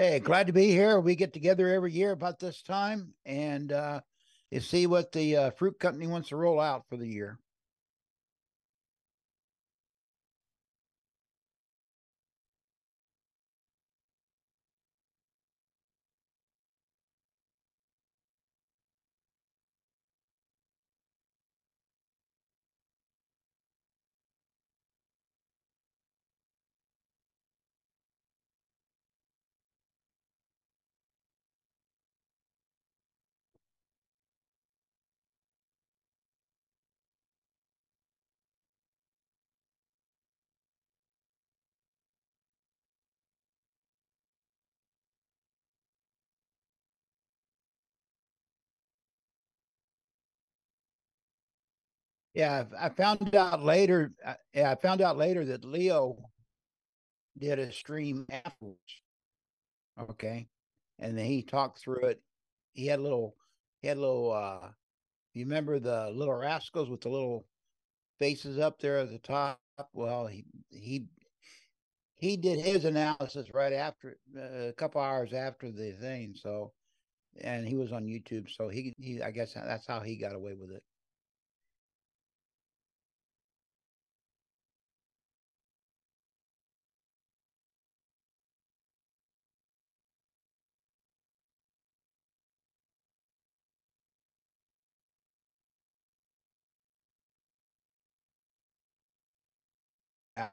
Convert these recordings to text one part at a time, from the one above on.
Hey, glad to be here. We get together every year about this time and uh, you see what the uh, fruit company wants to roll out for the year. Yeah, I found out later. Uh, yeah, I found out later that Leo did a stream afterwards. Okay, and then he talked through it. He had a little. He had a little. uh You remember the little rascals with the little faces up there at the top? Well, he he he did his analysis right after uh, a couple hours after the thing. So, and he was on YouTube. So he he I guess that's how he got away with it. Yeah.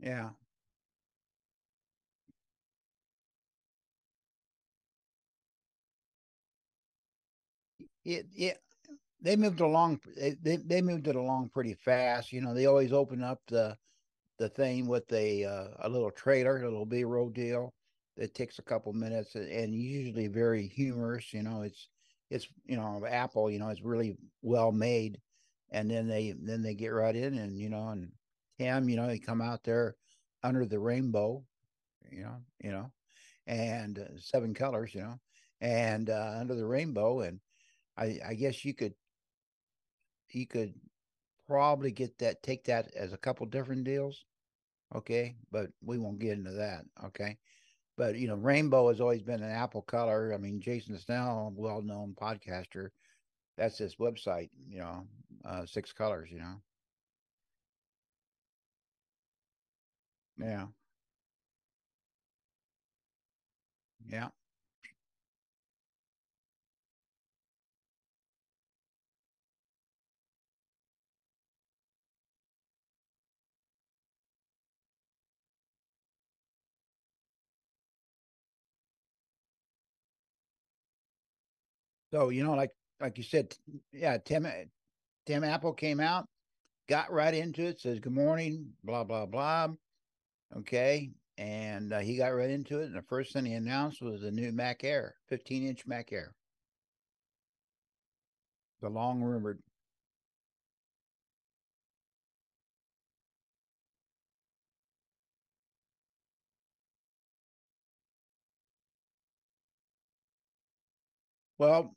Yeah. It, yeah, they moved along. They, they they moved it along pretty fast. You know, they always open up the the thing with a uh, a little trailer, a little B roll deal that takes a couple minutes and usually very humorous. You know, it's it's you know Apple. You know, it's really well made, and then they then they get right in and you know and Tim, you know, they come out there under the rainbow, you know, you know, and uh, seven colors, you know, and uh, under the rainbow. And I, I guess you could you could probably get that take that as a couple different deals okay? But we won't get into that okay but you know rainbow has always been an apple color. I mean jason snell a well-known podcaster. That's his website you know uh six colors you know. Yeah. Yeah so you know like like you said yeah tim tim apple came out got right into it says good morning blah blah blah okay and uh, he got right into it and the first thing he announced was the new mac air 15 inch mac air. The long rumored. Well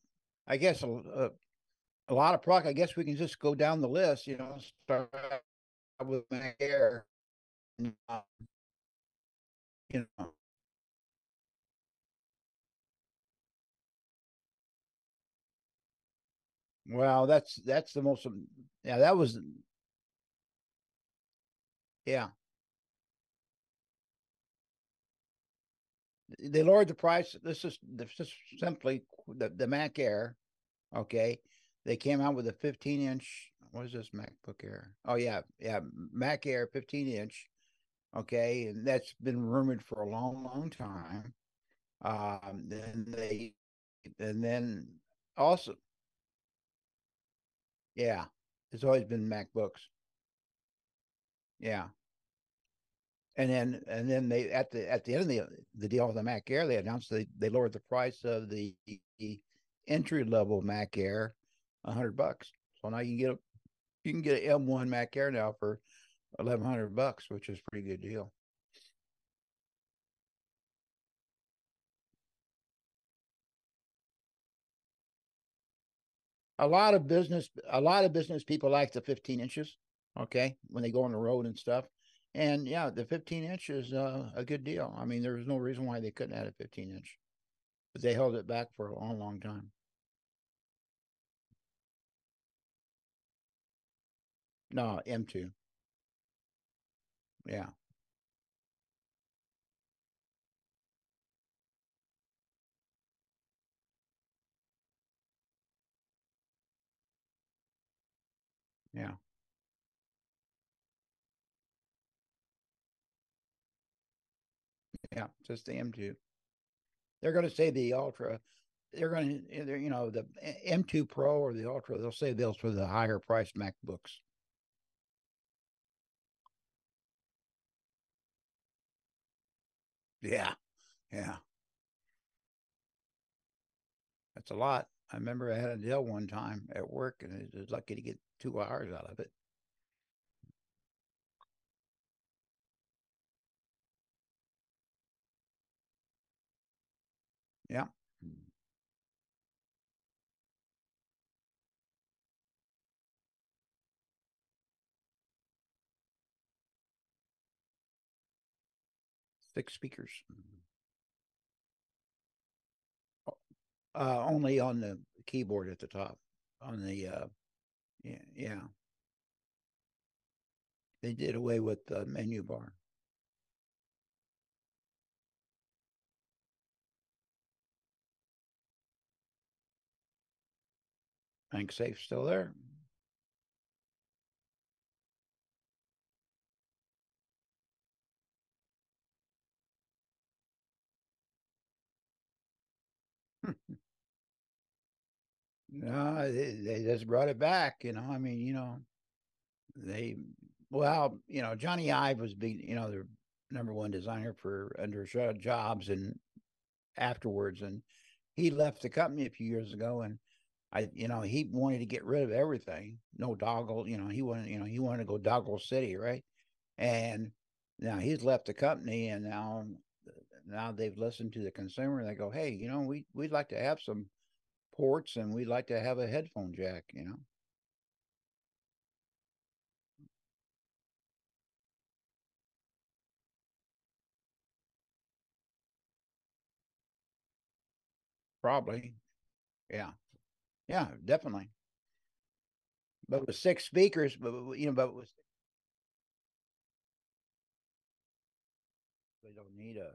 i guess a, a, a, lot of product i guess we can just go down the list you know start with mac air um, you know well that's that's the most yeah that was yeah they lowered the price. This is this is simply the, the Mac Air. Okay. They came out with a 15 inch. What is this MacBook Air? Oh yeah, yeah, Mac Air 15 inch. Okay, and that's been rumored for a long, long time. Um, then they, and then also, yeah, it's always been MacBooks. Yeah, and then and then they at the at the end of the the deal with the Mac Air, they announced they they lowered the price of the, the entry level Mac Air a hundred bucks. So now you can get a you can get an M1 Mac Air now for eleven hundred bucks, which is pretty good deal. A lot of business a lot of business people like the 15 inches. Okay, when they go on the road and stuff. And yeah, the 15 inch is uh, a good deal. I mean, there was no reason why they couldn't add a 15 inch, but they held it back for a long, long time. No, M2. Yeah. Yeah. Yeah, just the M2. They're going to say the Ultra. They're going eh, to, you know, the eh, M2 Pro or the Ultra. They'll say those for the higher priced MacBooks. Yeah, yeah, that's a lot. I remember I had a deal one time at work, and was lucky to get two hours out of it. Yeah. Six speakers. Uh, only on the keyboard at the top. On the uh, yeah, yeah. They did away with the menu bar. Safe still there. no, they, they just brought it back. You know, I mean, you know, they well, you know, Jony Ive was big, you know, the number one designer for under jobs and afterwards, and he left the company a few years ago, and I, you know, he wanted to get rid of everything, no dongle, you know, he wanted, you know, he wanted to go dongle city, right? And now he's left the company, and now, now they've listened to the consumer, and they go, hey, you know, we we'd like to have some ports, and we'd like to have a headphone jack, you know. Probably, yeah. Yeah, definitely. But with six speakers, but you know, but with they don't need a.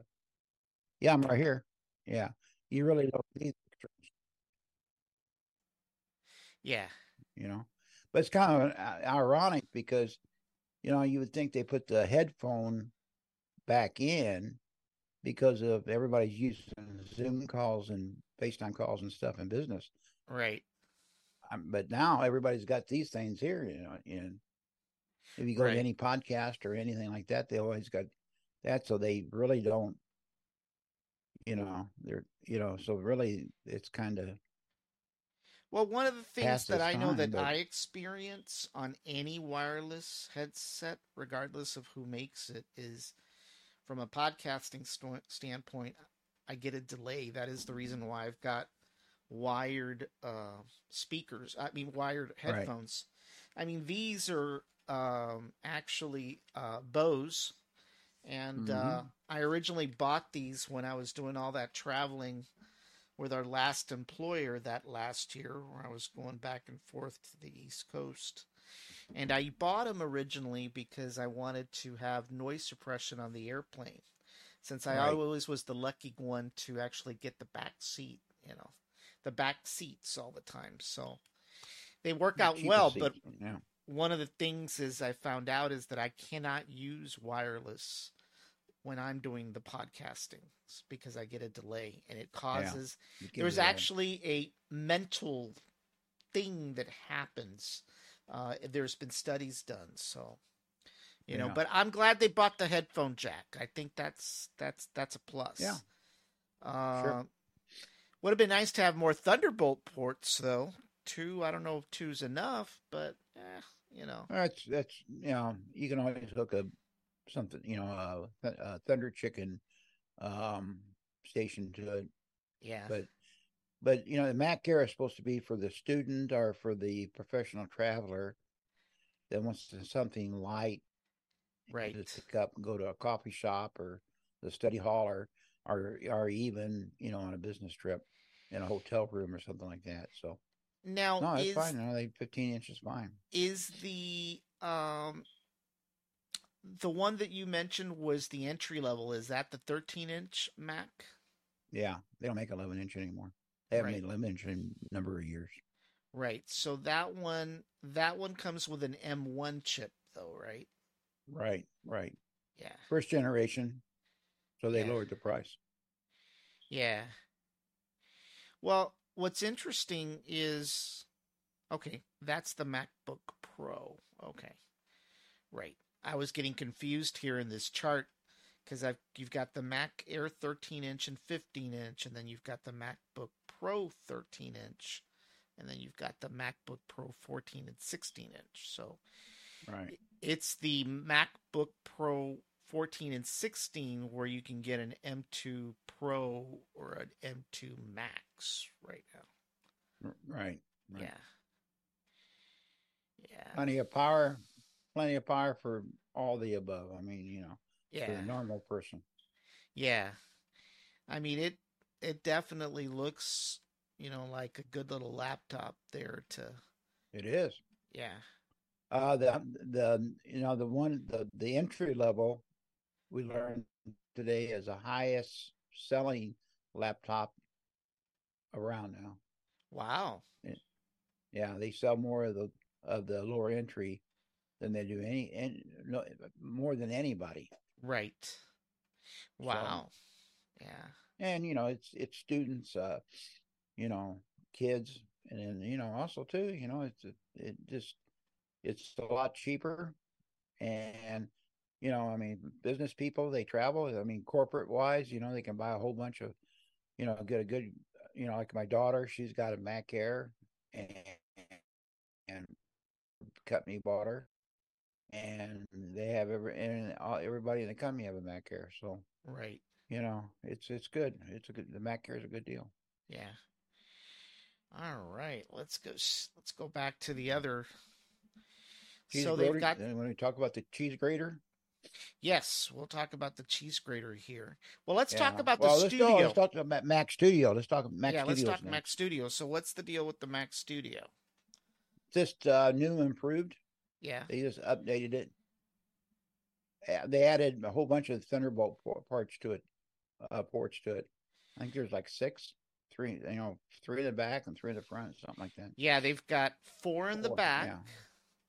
Yeah, I'm right here. Yeah, you really don't need. Yeah. You know, but it's kind of uh, ironic because, you know, you would think they put the headphone back in because of everybody's using Zoom calls and FaceTime calls and stuff in business. Right. Um, but now everybody's got these things here, you know, and if you go right. to any podcast or anything like that, they always got that. So they really don't, you know, they're, you know, so really it's kind of. Well, one of the things that I know that but... I experience on any wireless headset, regardless of who makes it, is from a podcasting st- standpoint, I get a delay. That is the reason why I've got wired uh, speakers. I mean, wired headphones. Right. I mean, these are um, actually uh, Bose, and mm-hmm. uh, I originally bought these when I was doing all that traveling with our last employer that last year, where I was going back and forth to the East Coast. And I bought them originally because I wanted to have noise suppression on the airplane, since I right. always was the lucky one to actually get the back seat, you know, the back seats all the time. So they work out well, seat. but yeah. one of the things is I found out is that I cannot use wireless when I'm doing the podcasting because I get a delay and it causes yeah, there's actually a mental thing that happens. Uh, there's been studies done, so you know. But I'm glad they bought the headphone jack. I think that's that's that's a plus. Yeah. Uh, sure. Would have been nice to have more Thunderbolt ports, though. Two, I don't know if two's enough, but eh, you know. That's that's you know you can always hook a something you know a, a Thunder Chicken um, station to it. Yeah. But but you know the Mac Air is supposed to be for the student or for the professional traveler, that wants something light, right? To pick up and go to a coffee shop or the study hall or or or even you know on a business trip in a hotel room or something like that. So now no, it's fine. No, they fifteen inches fine. Is the um the one that you mentioned was the entry level. Is that the 13 inch Mac? Yeah, they don't make 11 inch anymore. They haven't right. made 11 inch in a number of years. Right. So that one, that one comes with an M1 chip, though, right? Right. Right. Yeah. First generation. So they yeah. lowered the price. Yeah. Well, what's interesting is, okay, that's the MacBook Pro. Okay. Right. I was getting confused here in this chart because I've you've got the Mac Air 13 inch and 15 inch, and then you've got the MacBook Pro 13 inch, and then you've got the MacBook Pro 14 and 16 inch. So, right, it's the MacBook Pro 14 and 16 where you can get an M2 Pro or an M2 Max right now. Right. right. Yeah. Yeah. Plenty of power, plenty of power for all the above. I mean, you know, yeah, for a normal person. Yeah, I mean it. It definitely looks, you know, like a good little laptop there. To it is. Yeah. Uh, the the you know the one the the entry level we learned today is the highest selling laptop around now. Wow. Yeah, they sell more of the of the lower entry than they do any and no more than anybody. Right. Wow. So, yeah. And you know, it's it's students, uh, you know, kids, and then you know also too, you know, it's it just it's a lot cheaper, and you know, I mean, business people they travel. I mean, corporate wise, you know, they can buy a whole bunch of, you know, get a good, you know, like my daughter, she's got a Mac Air, and and company bought her and they have every and all, everybody in the company have a Mac Air. So right, you know, it's it's good. It's a good. The Mac Air is a good deal. Yeah. All right, let's go. Let's go back to the other. Cheese so grater, they've got. When we talk about the cheese grater. Yes, we'll talk about the cheese grater here. Well, let's yeah. talk about well, the let's studio. Go, let's talk about Mac Studio. Let's talk Mac yeah, Studios let's talk Mac Studio. So, what's the deal with the Mac Studio? Just uh, new, and improved. Yeah. They just updated it. They added a whole bunch of Thunderbolt parts to it, uh, ports to it. I think there's like six, three, you know, three in the back and three in the front, something like that. Yeah, they've got four in the back. Yeah.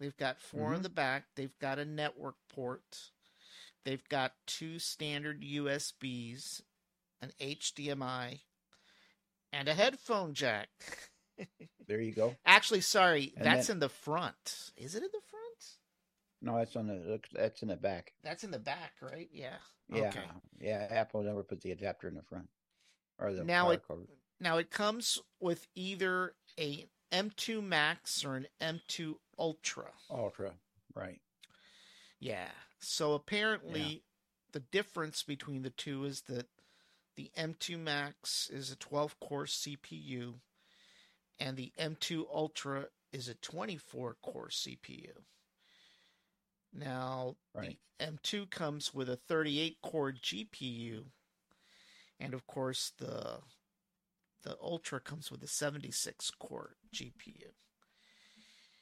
They've got 4 mm-hmm. in the back. They've got a network port. They've got two standard USBs, an HDMI, and a headphone jack. there you go. Actually, sorry, and that's then, in the front. Is it in the front? No, that's on the that's in the back. That's in the back, right? Yeah. Yeah. Okay. Yeah. Apple never put the adapter in the front or the now it cover. now it comes with either a M2 Max or an M2 Ultra. Ultra, right? Yeah. So apparently, yeah. the difference between the two is that the M2 Max is a 12 core CPU, and the M2 Ultra is a 24 core CPU. Now, right. the M2 comes with a 38 core GPU, and of course, the the Ultra comes with a 76 core GPU.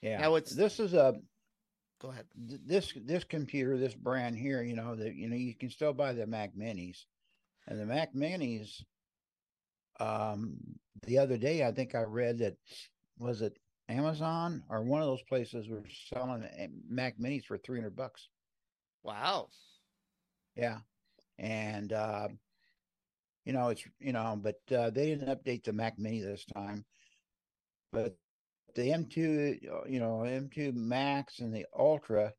Yeah. Now it's this is a go ahead. This this computer, this brand here, you know that you know you can still buy the Mac Minis, and the Mac Minis. Um, the other day, I think I read that was it Amazon or one of those places were selling Mac Minis for three hundred bucks. Wow. Yeah, and uh, you know it's you know, but uh, they didn't update the Mac Mini this time. But the M2, you know, M2 Max and the Ultra,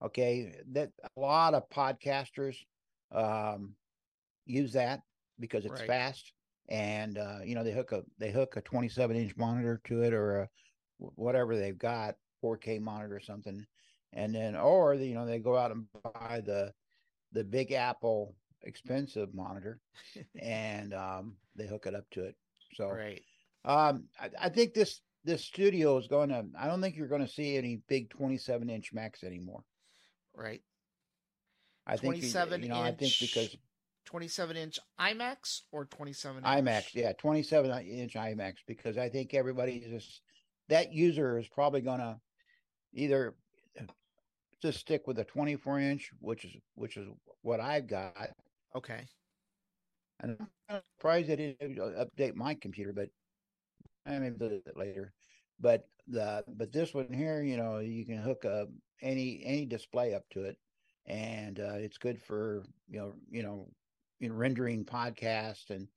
okay, that a lot of podcasters um, use that because it's right. fast and uh, you know they hook a they hook a 27 inch monitor to it or a whatever they've got 4k monitor or something. And then or you know they go out and buy the the big apple expensive monitor and um they hook it up to it. So right. um I, I think this this studio is going to. I don't think you're going to see any big 27 inch Macs anymore. Right. I think 27 you know. Inch, I think because 27 inch iMacs or 27 iMacs, yeah, 27 inch iMacs because I think everybody just that user is probably going to either just stick with a 24 inch, which is which is what I've got. Okay. And I'm surprised they didn't update my computer, but I maybe do it later. But the but this one here, you know, you can hook up any any display up to it, and uh, it's good for you know you know, you know rendering podcasts and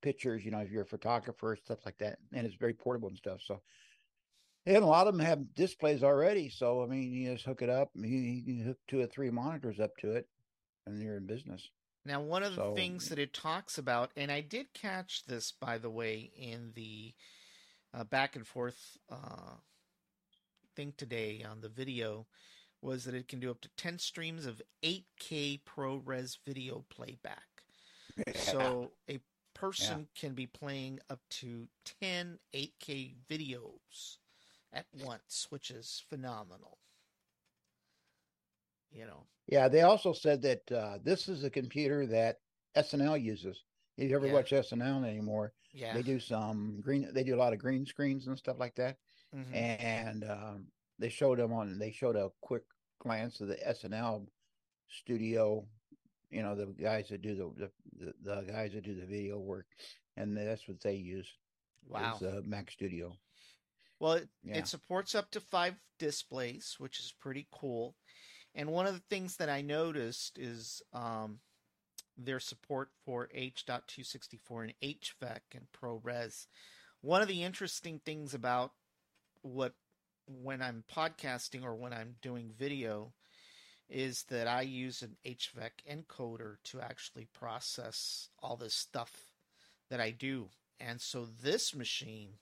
pictures. You know, if you're a photographer, stuff like that, and it's very portable and stuff. So and a lot of them have displays already. So I mean, you just hook it up. You, you can hook two or three monitors up to it, and you're in business. Now, one of the so, things that it talks about, and I did catch this, by the way, in the uh, back and forth uh, thing today on the video, was that it can do up to 10 streams of 8K ProRes video playback. Yeah. So a person yeah. can be playing up to 10 8K videos at once, which is phenomenal. You know. Yeah, they also said that uh, this is a computer that SNL uses. If you ever yeah. watch SNL anymore, yeah, they do some green. They do a lot of green screens and stuff like that. Mm-hmm. And um, they showed them on. They showed a quick glance of the SNL studio. You know, the guys that do the the, the guys that do the video work, and that's what they use. Wow, is, uh, Mac Studio. Well, it, yeah. it supports up to five displays, which is pretty cool. And one of the things that I noticed is um, their support for H.264 and HVEC and ProRes. One of the interesting things about what when I'm podcasting or when I'm doing video is that I use an HVEC encoder to actually process all this stuff that I do. And so this machine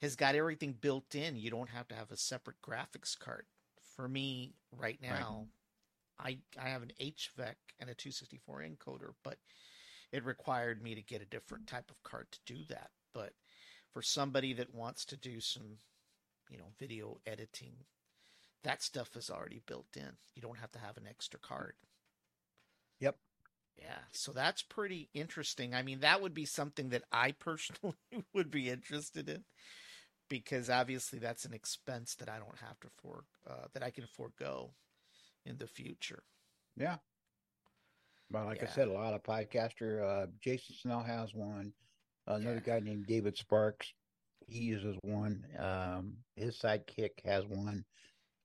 has got everything built in. You don't have to have a separate graphics card. For me, right now, right. I I have an HVEC and a 264 encoder, but it required me to get a different type of card to do that. But for somebody that wants to do some, you know, video editing, that stuff is already built in. You don't have to have an extra card. Yep. Yeah, so that's pretty interesting. I mean, that would be something that I personally would be interested in because obviously that's an expense that I don't have to for uh, that I can forego in the future. Yeah. Well, like yeah. I said, a lot of podcaster. Uh, Jason Snell has one. Another yeah. guy named David Sparks, he uses one. Um, his sidekick has one.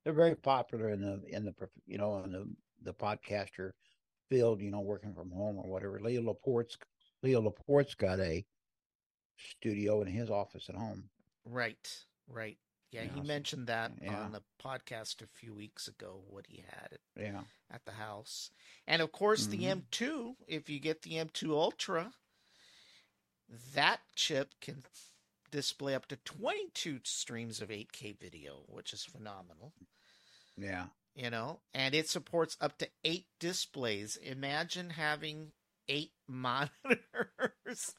They're very popular in the in the you know in the the podcaster field. You know, working from home or whatever. Leo Laporte's Leo Laporte's got a studio in his office at home. Right, right. Yeah, he mentioned that yeah. on the podcast a few weeks ago. What he had at, yeah. at the house, and of course mm-hmm. the M2. If you get the M2 Ultra, that chip can display up to 22 streams of 8K video, which is phenomenal. Yeah. You know, and it supports up to eight displays. Imagine having eight monitors.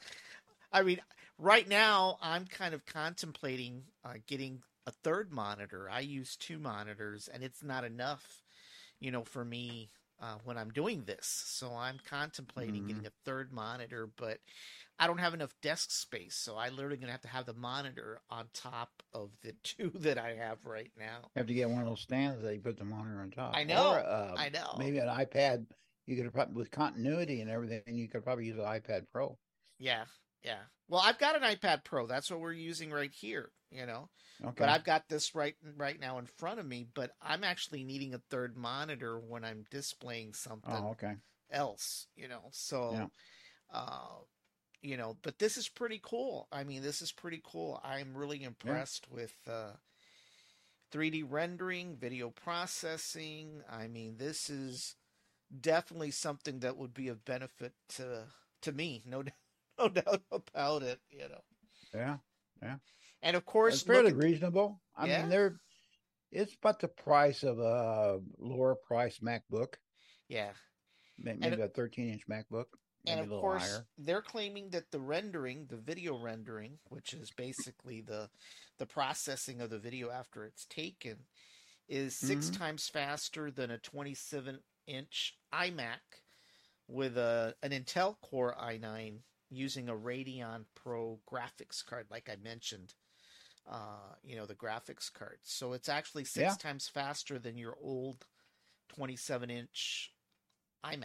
I mean, right now I'm kind of contemplating uh, getting a third monitor. I use two monitors, and it's not enough, you know, for me uh, when I'm doing this. So I'm contemplating mm-hmm. getting a third monitor, but I don't have enough desk space, so I literally gonna have to have the monitor on top of the two that I have right now. You have to get one of those stands that you put the monitor on top. I know. Or, uh, I know. Maybe an iPad. You could probably with continuity and everything. You could probably use an iPad Pro. Yeah, yeah. Well, I've got an iPad Pro. That's what we're using right here, you know. Okay. But I've got this right right now in front of me, but I'm actually needing a third monitor when I'm displaying something oh, okay. else, you know. So yeah. uh you know, but this is pretty cool. I mean, this is pretty cool. I'm really impressed yeah. with uh 3D rendering, video processing. I mean, this is definitely something that would be of benefit to to me, no doubt no doubt about it. You know. Yeah, yeah. And of course, it's fairly reasonable. I yeah. mean, they're it's about the price of a lower price MacBook. Yeah. Maybe and, a 13 inch MacBook. and of course, higher. they're claiming that the rendering, the video rendering, which is basically the the processing of the video after it's taken, is 6 mm-hmm. times faster than a 27 inch iMac with a an Intel Core i9 using a Radeon Pro graphics card, like I mentioned. Uh, you know the graphics card, so it's actually six yeah. times faster than your old 27 inch iMac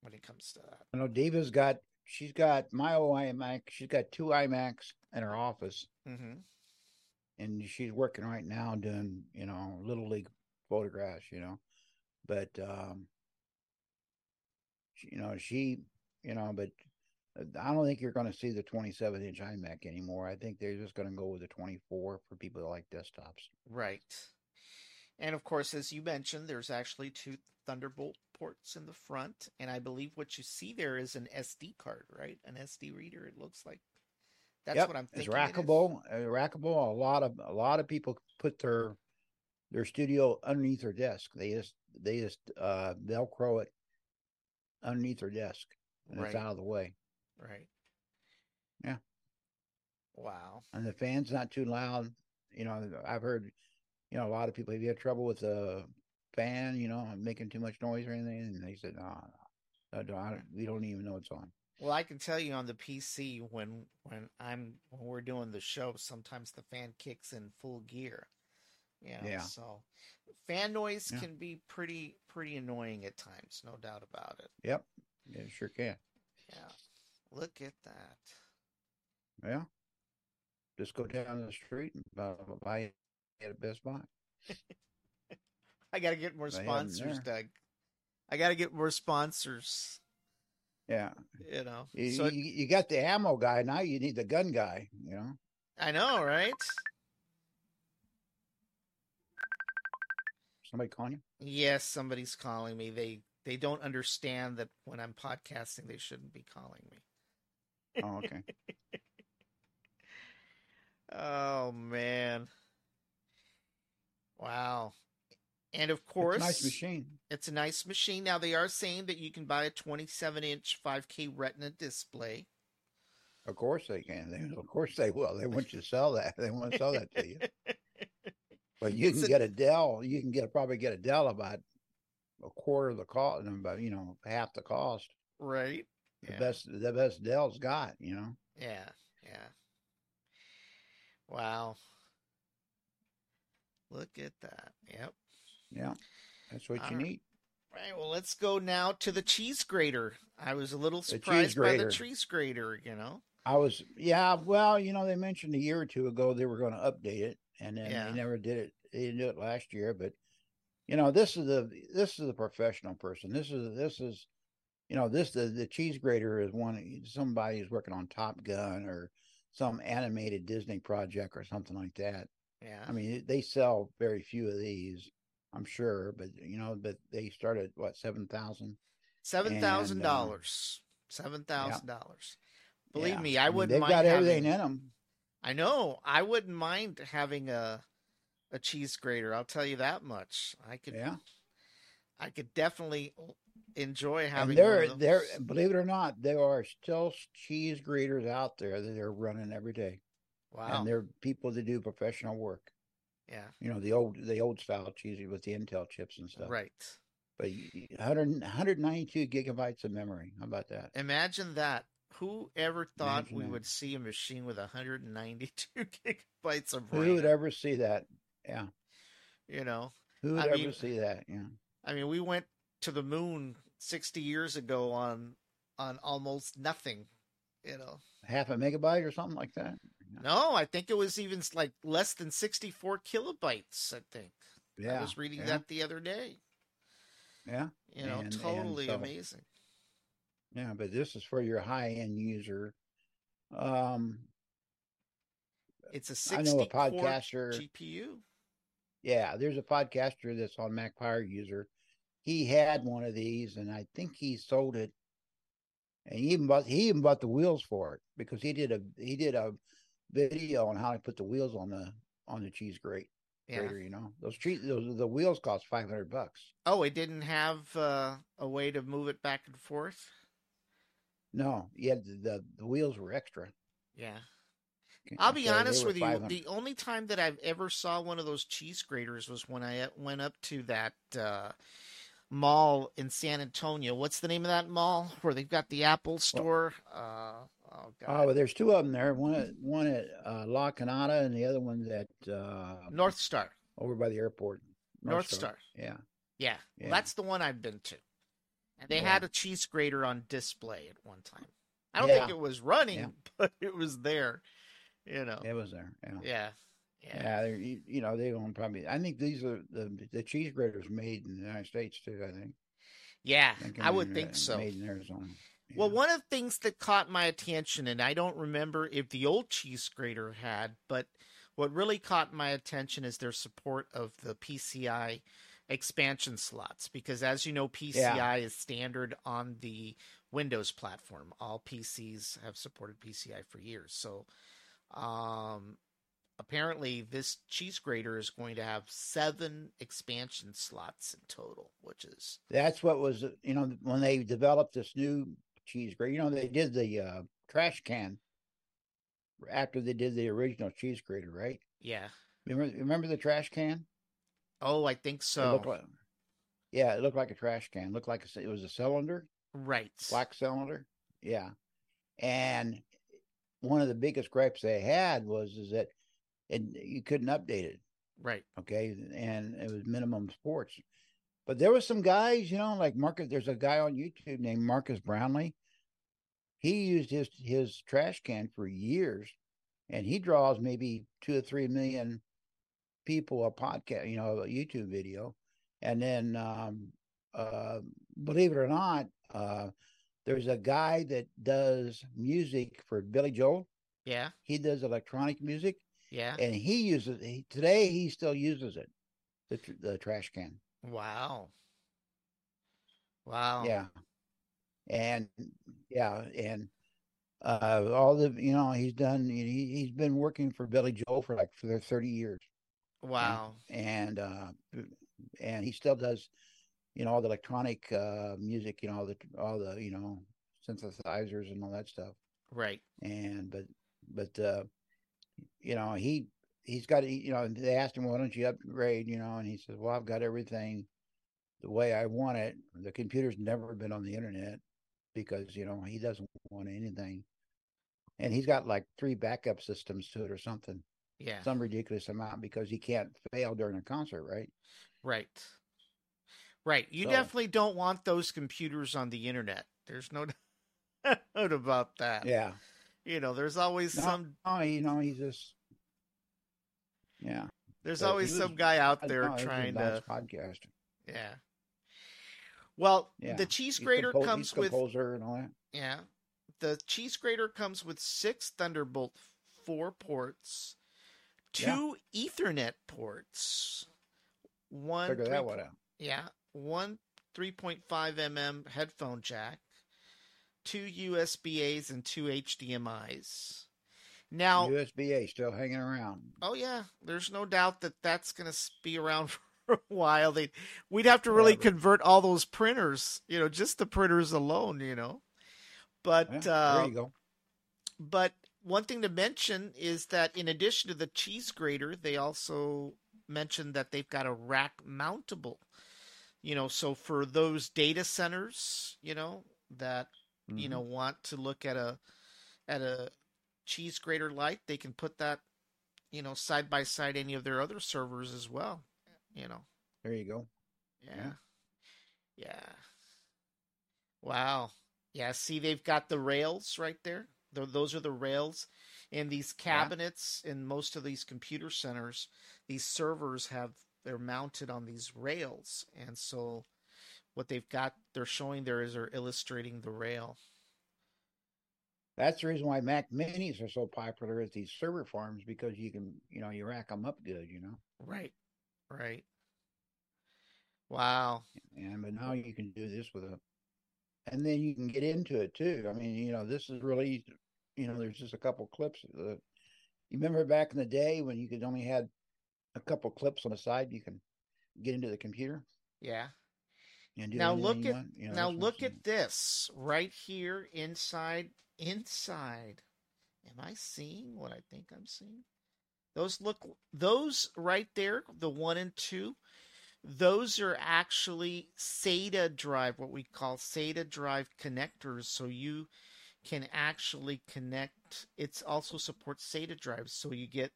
when it comes to that. I know Diva's got she's got my old iMac. She's got two iMacs in her office, mm-hmm. and she's working right now doing you know little league photographs. You know, but um, she, you know she you know but I don't think you're going to see the 27 inch iMac anymore. I think they're just going to go with the 24 for people that like desktops. Right. And of course, as you mentioned, there's actually two Thunderbolt ports in the front, and I believe what you see there is an SD card, right? An SD reader. It looks like. That's yep, what I'm thinking. It's rackable. It uh, rackable. A lot of a lot of people put their their studio underneath their desk. They just they just uh, velcro it underneath their desk, and right. it's out of the way. Right. Yeah. Wow. And the fan's not too loud. You know, I've heard, you know, a lot of people, if you have trouble with the fan, you know, making too much noise or anything, and they said, no, no, no we don't even know it's on. Well, I can tell you on the PC when when I'm when we're doing the show, sometimes the fan kicks in full gear. You know, yeah. So fan noise yeah. can be pretty pretty annoying at times, no doubt about it. Yep. Yeah, sure can. Yeah. Look at that. Yeah. Just go down the street and buy it at Best Buy. I got to get more sponsors, Doug. I got to get more sponsors. Yeah. You know, you, so you, you got the ammo guy. Now you need the gun guy, you know? I know, right? Somebody calling you? Yes, somebody's calling me. They they don't understand that when I'm podcasting, they shouldn't be calling me. Oh, okay. oh man. Wow. And of course, it's nice machine. It's a nice machine. Now they are saying that you can buy a 27 inch 5K Retina display. Of course they can. They, of course they will. They want you to sell that. They want to sell that to you. but you can get a Dell. You can get probably get a Dell about a quarter of the cost, about you know half the cost. Right the yeah. best the best Dell's got, you know. Yeah, yeah. Wow. Look at that. Yep. Yeah. That's what All you right. need. Right. Well, let's go now to the cheese grater. I was a little surprised the by the cheese grater, you know. I was yeah, well, you know, they mentioned a year or two ago they were going to update it and then yeah. they never did it. They didn't do it last year, but you know, this is the this is the professional person. This is this is you know, this the the cheese grater is one somebody who's working on Top Gun or some animated Disney project or something like that. Yeah. I mean, they sell very few of these, I'm sure, but you know, but they started what seven thousand. Seven thousand uh, dollars. Seven thousand yeah. dollars. Believe yeah. me, I wouldn't. They've mind got everything having, in them. I know. I wouldn't mind having a a cheese grater. I'll tell you that much. I could. Yeah. I could definitely enjoy having. And there, there. Believe it or not, there are still cheese graters out there that they're running every day. Wow! And they're people that do professional work. Yeah. You know the old the old style cheese with the Intel chips and stuff. Right. But 100, 192 gigabytes of memory. How about that? Imagine that. Who ever thought Imagine we that. would see a machine with 192 gigabytes of RAM? Who would ever see that? Yeah. You know. Who would I ever mean, see that? Yeah. I mean, we went to the moon 60 years ago on on almost nothing, you know. Half a megabyte or something like that? No, I think it was even like less than 64 kilobytes, I think. Yeah. I was reading yeah. that the other day. Yeah. You know, and, totally and so, amazing. Yeah, but this is for your high end user. Um it's a 60 I know a podcaster GPU. Yeah, there's a podcaster that's on Mac Power User he had one of these, and I think he sold it. And he even bought he even bought the wheels for it because he did a he did a video on how to put the wheels on the on the cheese grate yeah. grater. You know those cheese those the wheels cost five hundred bucks. Oh, it didn't have uh, a way to move it back and forth. No, yeah, the, the, the wheels were extra. Yeah. I'll be so honest with you. The only time that I've ever saw one of those cheese graters was when I went up to that uh, mall in San Antonio. What's the name of that mall where they've got the Apple store? Uh, oh, God. oh, there's two of them there. One at one at uh, La Cantera and the other one's at uh, North Star over by the airport. North, North Star. Star. Yeah. yeah. Yeah. Well, that's the one I've been to. And they yeah. had a cheese grater on display at one time. I don't yeah. think it was running, but it was there. You know, it was there. Yeah, yeah, you, you know, they own probably. I think these are the the cheese graters made in the United States too. I think. Yeah, I, I would think so. Made in Arizona. Well, one of the things that caught my attention, and I don't remember if the old cheese grater had, but what really caught my attention is their support of the PCI expansion slots because as you know PCI yeah. is standard on the Windows platform. All PCs have supported PCI for years. So um apparently this cheese grater is going to have 7 expansion slots in total, which is That's what was you know when they developed this new cheese grater, you know they did the uh, trash can after they did the original cheese grater, right? Yeah. Remember, remember the trash can? Oh, I think so. It like, yeah, it looked like a trash can. It looked like a, it was a cylinder. Right. Black cylinder. Yeah. And one of the biggest gripes they had was is that and you couldn't update it. Right. Okay. And it was minimum sports. But there was some guys, you know, like Marques. There's a guy on YouTube named Marques Brownlee. He used his his trash can for years, and he draws maybe two or three million people a podcast, you know, a YouTube video. And then, um, uh, believe it or not, uh, there's a guy that does music for Billy Joel. Yeah. He does electronic music. Yeah. And he uses he, today. He still uses it, the the trash can. Wow. Wow. Yeah. And yeah, and uh, all the you know he's done. He he's been working for Billy Joel for like for thirty years. Wow. And uh, and he still does, you know, all the electronic uh, music, you know, all the all the you know synthesizers and all that stuff. Right. And but but uh, you know he he's got you know they asked him why don't you upgrade you know and he says well I've got everything the way I want it. The computer's never been on the internet because you know he doesn't want anything, and he's got like three backup systems to it or something. Yeah. Some ridiculous amount because he can't fail during a concert, right? Right. Right. You so, definitely don't want those computers on the internet. There's no doubt about that. Yeah. You know, there's always no, some. Oh, you know, he's just. Yeah. There's but always was, some guy out there know, trying to. Podcast. Yeah. Well, yeah. the cheese grater compo- comes with. Composer and all that. Yeah. The cheese grater comes with six Thunderbolt 4 ports two yeah. Ethernet ports. One figure that one out. Yeah, one 3.5 mm headphone jack, two USB A's and two HDMI's. Now USB A still hanging around. Oh yeah, there's no doubt that that's going to be around for a while. They we'd have to really convert all those printers, you know, just the printers alone, you know. But yeah, uh, there you go. But one thing to mention is that in addition to the cheese grater, they also mentioned that they've got a rack mountable. You know, so for those data centers, you know, that mm-hmm. you know want to look at a at a cheese grater light, they can put that, you know, side by side any of their other servers as well. You know. There you go. Yeah. Yeah. yeah. Wow. Yeah, see they've got the rails right there those are the rails. And these cabinets yeah. in most of these computer centers, these servers have they're mounted on these rails, and so what they've got they're showing there is they're illustrating the rail. That's the reason why Mac Minis are so popular at these server farms because you can, you know, you rack them up good, you know. Right, right. Wow. And but now you can do this with a, and then you can get into it too. I mean, you know, this is really you know, there's just a couple clips. Uh, you remember back in the day when you could only had a couple clips on the side, you can get into the computer. Yeah, now look at you know, now look at this right here inside inside. Am I seeing what I think I'm seeing? Those look those right there, the one and two, those are actually SATA drive, what we call SATA drive connectors. So you can actually connect. It's also supports SATA drives, so you get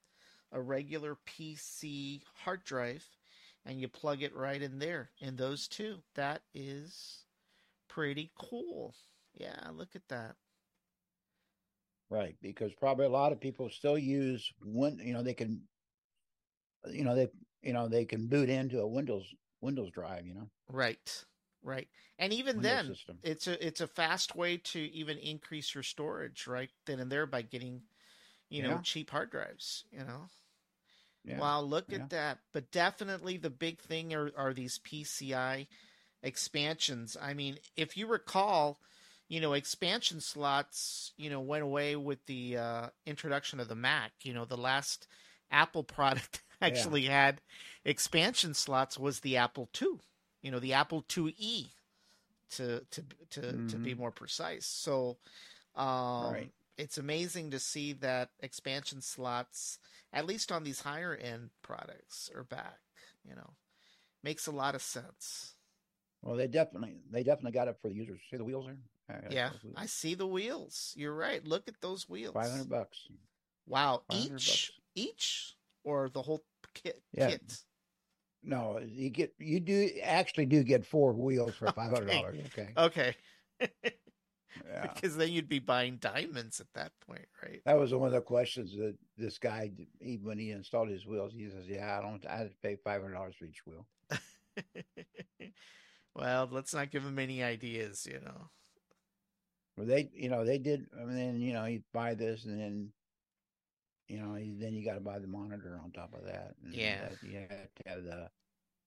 a regular PC hard drive and you plug it right in there. And those two, that is pretty cool. Yeah, look at that. Right, because probably a lot of people still use one. You know, they can, you know, they, you know, they can boot into a Windows Windows drive. You know. Right. Right. And even Windows then, system. it's a it's a fast way to even increase your storage right then and there by getting, you know, cheap hard drives. You know. Yeah. Wow, look yeah. at that! But definitely the big thing are are these PCI expansions. I mean, if you recall, you know, expansion slots, you know, went away with the uh, introduction of the Mac. You know, the last Apple product actually yeah. had expansion slots was the Apple II. You know, the Apple IIe to to to mm-hmm. to be mm-hmm. more precise. So, um, right. It's amazing to see that expansion slots, at least on these higher end products, are back. You know, makes a lot of sense. Well, they definitely they definitely got it for the users. See the wheels there? Yeah, I see the wheels. You're right. Look at those wheels. Five hundred bucks. Wow, each bucks. each or the whole kit? Yeah. Kit? No, you get you do actually do get four wheels for five hundred dollars. okay. Okay. yeah. Because then you'd be buying diamonds at that point, right? That was one of the questions that this guy, even when he installed his wheels, he says, "Yeah, I don't. I had to pay five hundred dollars for each wheel." well, let's not give him any ideas, you know. Well, they, you know, they did. I mean, you know, you buy this, and then, you know, then you got to buy the monitor on top of that. And yeah, you have to have the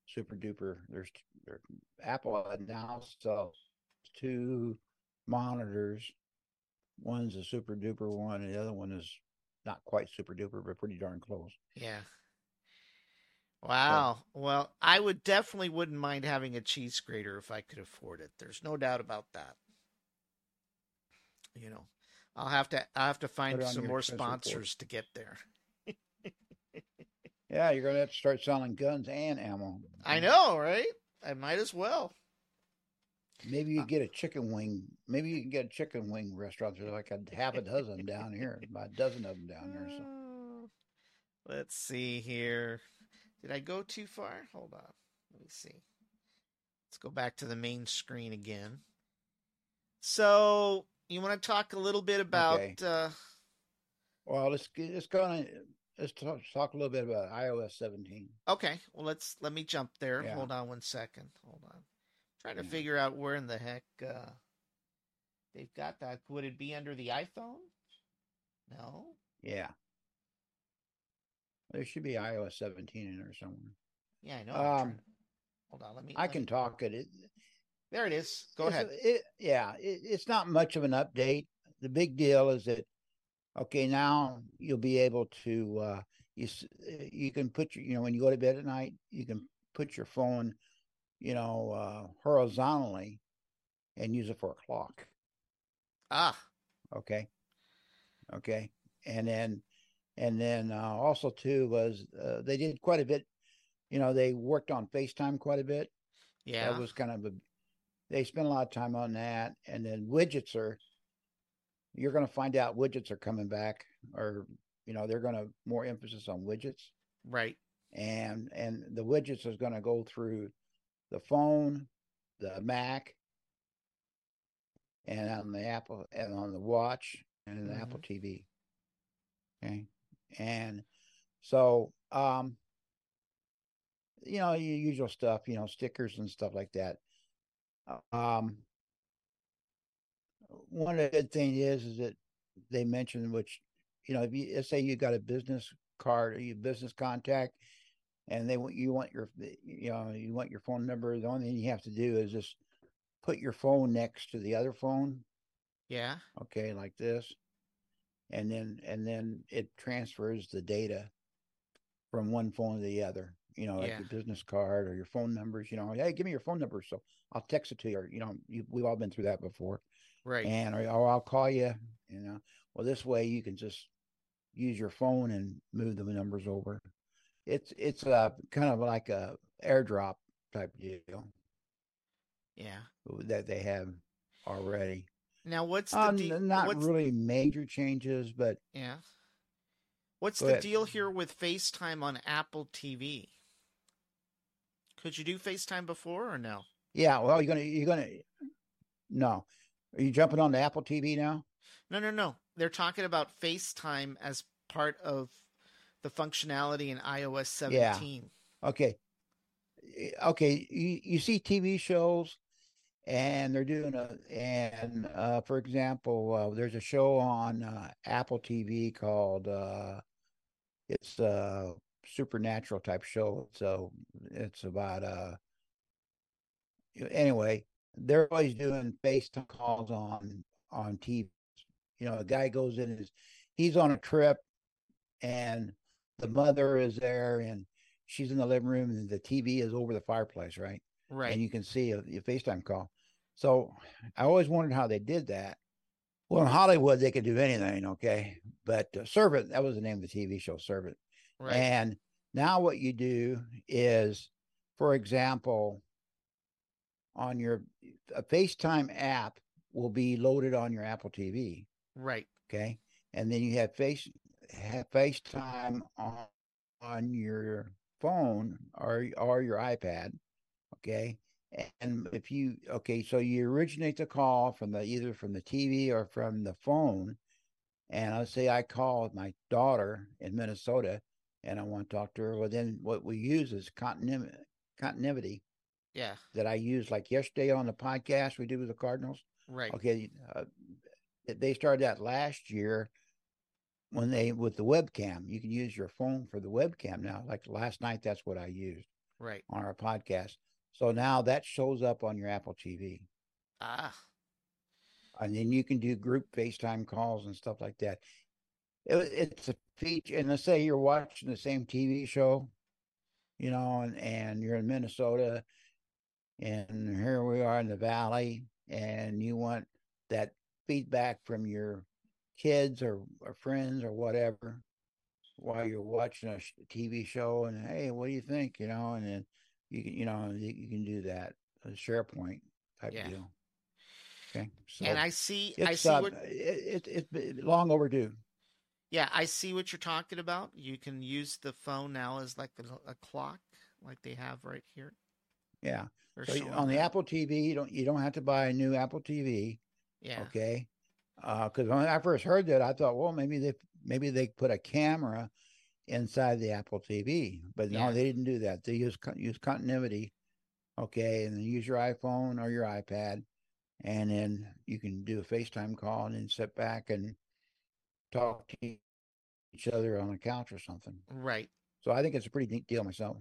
super duper. There's, there's Apple now sells two monitors. One's a super duper one, and the other one is not quite super duper, but pretty darn close. Yeah. Wow. well, I would definitely wouldn't mind having a cheese grater if I could afford it. There's no doubt about that you know, I'll have to I'll have to find some more sponsors report. to get there. yeah, you're gonna have to start selling guns and ammo. I know, right? I might as well. Maybe you uh, get a chicken wing. Maybe you can get a chicken wing restaurant. There's like a half a dozen down here, about a dozen of them down here. So. Uh, let's see here. Did I go too far? Hold on. Let me see. Let's go back to the main screen again. So you want to talk a little bit about? Okay. Uh... Well, let's let's go on. Let's talk, talk a little bit about iOS 17. Okay, well let's let me jump there. Yeah. Hold on one second. Hold on. Trying to figure out where in the heck uh, they've got that. Would it be under the iPhone? No. Yeah. There should be iOS 17 in there somewhere. Yeah, I know. Um, hold on. Let me. I let can me... talk it. There it is. Go ahead. It, yeah, it, it's not much of an update. The big deal is that okay, now you'll be able to uh, you you can put your you know when you go to bed at night you can put your phone you know uh, horizontally and use it for a clock. Ah. Okay. Okay. And then and then uh, also too was uh, they did quite a bit. You know, they worked on FaceTime quite a bit. Yeah. That was kind of a they spent a lot of time on that. And then widgets are, you're going to find out widgets are coming back, or you know, they're going to more emphasis on widgets. Right. And and the widgets is going to go through the phone, the Mac, and on the Apple and on the watch and the mm-hmm. Apple TV. Okay. And so um you know, your usual stuff, you know, stickers and stuff like that. Um, one of the good things is is that they mentioned which you know if you let's say you got a business card or your business contact and they want you want your you know you want your phone number the only thing you have to do is just put your phone next to the other phone yeah okay like this and then and then it transfers the data from one phone to the other you know, like yeah. your business card or your phone numbers. You know, hey, give me your phone number, so I'll text it to you. Or, you know, you, we've all been through that before, right? And or, or I'll call you. You know, well, this way you can just use your phone and move the numbers over. It's it's a kind of like a airdrop type deal. Yeah, that they have already. Now, what's the um, de- not what's... really major changes, but yeah. What's the ahead. deal here with FaceTime on Apple TV? Could you do FaceTime before or no? Yeah, well, you're gonna you're gonna no. Are you jumping on the Apple TV now? No, no, no. They're talking about FaceTime as part of the functionality in iOS 17. Yeah. Okay. Okay, you, you see TV shows and they're doing a and uh, for example uh, there's a show on uh, apple tv called uh, it's a supernatural type show so it's about uh anyway they're always doing facetime calls on on tv you know a guy goes in and he's on a trip and the mother is there and she's in the living room and the tv is over the fireplace right Right. And you can see a, a FaceTime call. So I always wondered how they did that. Well, in Hollywood, they could do anything, okay? But uh, Servant, that was the name of the TV show, Servant. Right. And now what you do is, for example, on your a FaceTime app will be loaded on your Apple TV. Right. Okay. And then you have face FaceTime on on your phone or or your iPad. Okay. And if you okay, so you originate the call from the either from the TV or from the phone, and let's say I call my daughter in Minnesota, and I want to talk to her. Well, then what we use is continuity. Continuity. Yeah. That I use like yesterday on the podcast we did with the Cardinals. Right. Okay. Uh, they started that last year when they with the webcam. You can use your phone for the webcam now. Like last night, that's what I used. Right. On our podcast. So now that shows up on your Apple TV. Ah. And then you can do group FaceTime calls and stuff like that. It, it's a feature. And let's say you're watching the same TV show, you know, and, and you're in Minnesota, and here we are in the valley, and you want that feedback from your kids or, or friends or whatever while you're watching a TV show, and hey, what do you think? You know, and then you can you know you, can do that a SharePlay type yeah. deal. Okay, so and I see I see uh, what it, it, it's long overdue. Yeah, I see what you're talking about. You can use the phone now as like a, a clock, like they have right here. Yeah. so on the Apple TV, you don't you don't have to buy a new Apple TV. Yeah. Okay. Because uh, when I first heard that, I thought, well, maybe they maybe they put a camera inside the Apple TV. But yeah. no, they didn't do that. They use use continuity, okay, and then use your iPhone or your iPad, and then you can do a FaceTime call and then sit back and talk to each other on a couch or something. Right. So I think it's a pretty neat deal myself.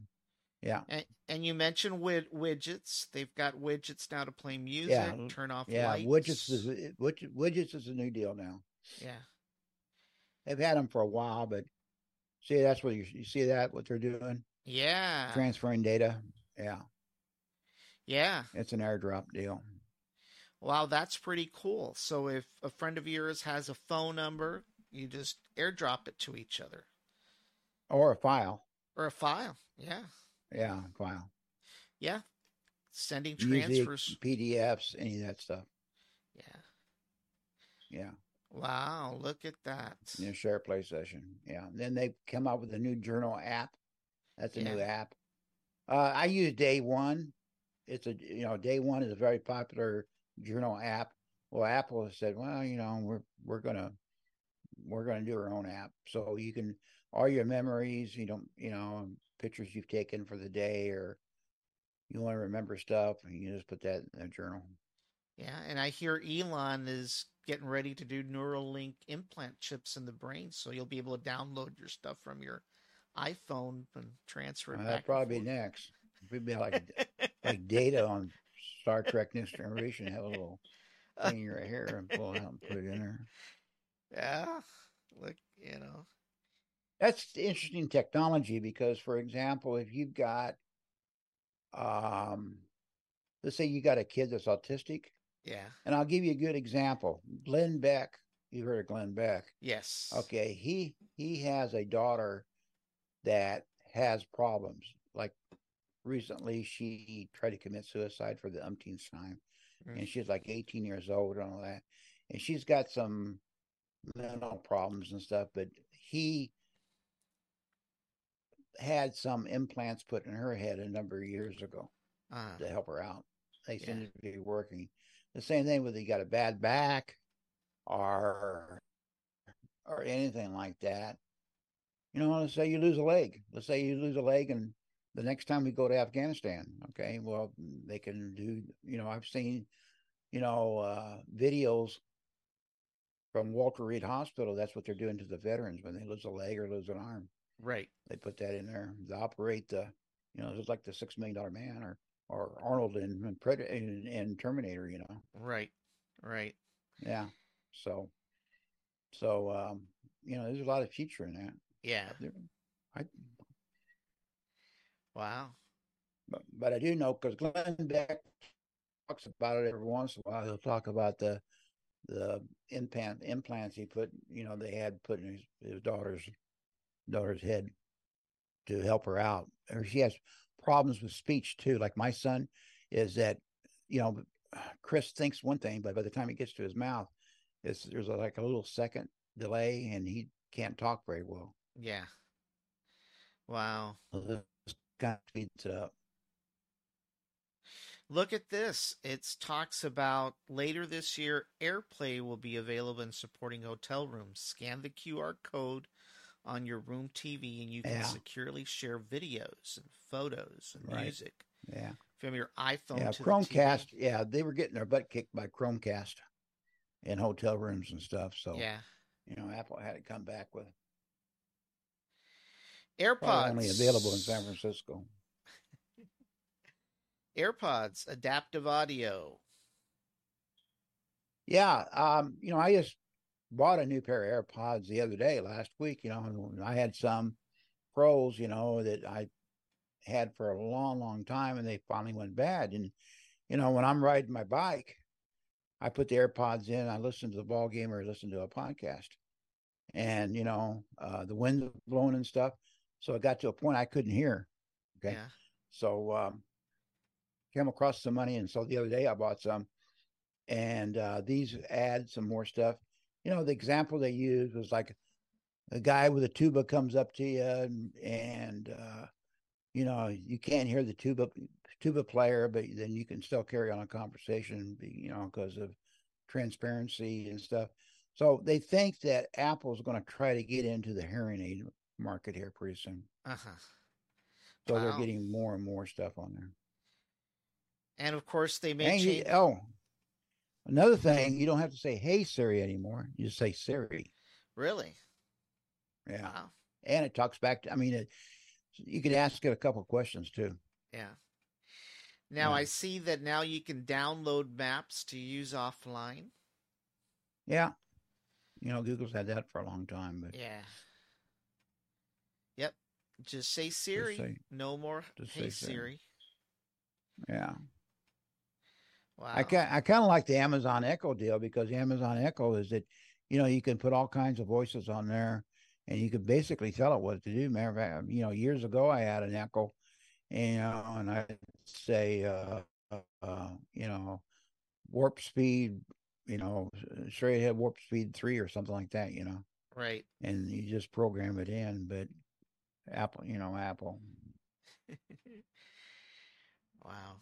Yeah. And, and you mentioned wid- widgets. They've got widgets now to play music, yeah. turn off yeah. lights. Widgets is widgets is a new deal now. Yeah. They've had them for a while, but See, that's what you, you see that what they're doing. Yeah, transferring data. Yeah, yeah, it's an airdrop deal. Wow, that's pretty cool. So if a friend of yours has a phone number, you just airdrop it to each other, or a file, or a file. Yeah, yeah, file. Yeah, sending transfers, Music, PDFs, any of that stuff. Yeah, yeah. Wow, look at that. SharePlay session. Yeah. And then they come out with a new journal app. That's a yeah. new app. Uh, I use Day One. It's a you know Day One is a very popular journal app. Well, Apple has said, well, you know, we're we're gonna we're gonna do our own app, so you can all your memories, you don't, you know, pictures you've taken for the day, or you want to remember stuff, and you just put that in a journal. Yeah, and I hear Elon is getting ready to do Neuralink implant chips in the brain, so you'll be able to download your stuff from your iPhone and transfer it. That'd probably be next. It'd be like like data on Star Trek Next Generation. Have a little thing right here and pull it out and put it in there. Yeah, look, you know. That's interesting technology because, for example, if you've got, um, let's say you got a kid that's autistic. Yeah. And I'll give you a good example. Glenn Beck. You heard of Glenn Beck? Yes. Okay. He he has a daughter that has problems. Like recently, she tried to commit suicide for the umpteenth time, mm. and she's like 18 years old and all that, and she's got some mental problems and stuff. But he had some implants put in her head a number of years ago uh, to help her out. They yeah. seem to be working. The same thing with you got a bad back or or anything like that. You know, let's say you lose a leg. Let's say you lose a leg and the next time we go to Afghanistan, okay, well, they can do, you know, I've seen, you know, uh, videos from Walter Reed Hospital. That's what they're doing to the veterans when they lose a leg or lose an arm. Right. They put that in there. They operate the, you know, it's like the six million dollar man or or Arnold Pred- in in Terminator. You know. Right. Right. Yeah. So, so um, you know, there's a lot of future in that. Yeah. I. Wow. But, but I do know because Glenn Beck talks about it every once in a while. He'll talk about the the implant implants he put. You know, they had put in his, his daughter's daughter's head to help her out. Or she has problems with speech too. Like my son is that, you know, Chris thinks one thing, but by the time he gets to his mouth, it's there's a, like a little second delay, and he can't talk very well. Yeah. Wow. this kind of speeds it up. Look at this. It talks about later this year, AirPlay will be available in supporting hotel rooms. Scan the QR code on your room TV and you can yeah. securely share videos and photos and right. music. Yeah. From your iPhone yeah, Chromecast. Yeah, they were getting their butt kicked by Chromecast in hotel rooms and stuff. So yeah, you know, Apple had to come back with AirPods only available in San Francisco. AirPods adaptive audio. Yeah, um, you know, I just bought a new pair of AirPods the other day, last week. You know, I had some pros, you know, that I had for a long, long time, and they finally went bad. And you know, when I'm riding my bike, I put the AirPods in, I listen to the ball game or listen to a podcast, and you know, uh, the wind's blowing and stuff. So it got to a point I couldn't hear. Okay, yeah. so um, came across some money, and so the other day I bought some, and uh, these add some more stuff you know, the example they used was like a guy with a tuba comes up to you and, and uh, you know, you can't hear the tuba tuba player, but then you can still carry on a conversation, you know, because of transparency and stuff. So they think that Apple's going to try to get into the hearing aid market here pretty soon. Uh-huh. So wow. they're getting more and more stuff on there. And of course, they may and change. You, oh, Another thing, you don't have to say "Hey Siri" anymore. You just say Siri. Really? Yeah. Wow. And it talks back to. I mean, it, you could ask it a couple questions too. Yeah. Now yeah. I see that now you can download maps to use offline. Yeah. You know, Google's had that for a long time, but yeah. Yep. Just say Siri. Just say, no more. Hey Siri. Siri. Yeah. Wow. I can I kind of like the Amazon Echo deal because Amazon Echo is that, you know, you can put all kinds of voices on there, and you can basically tell it what to do. Matter of fact, you know, years ago I had an Echo, and, know, and I say, uh, uh, you know, warp speed, you know, straight ahead warp speed three or something like that, you know. Right. And you just program it in, but Apple, you know, Apple. wow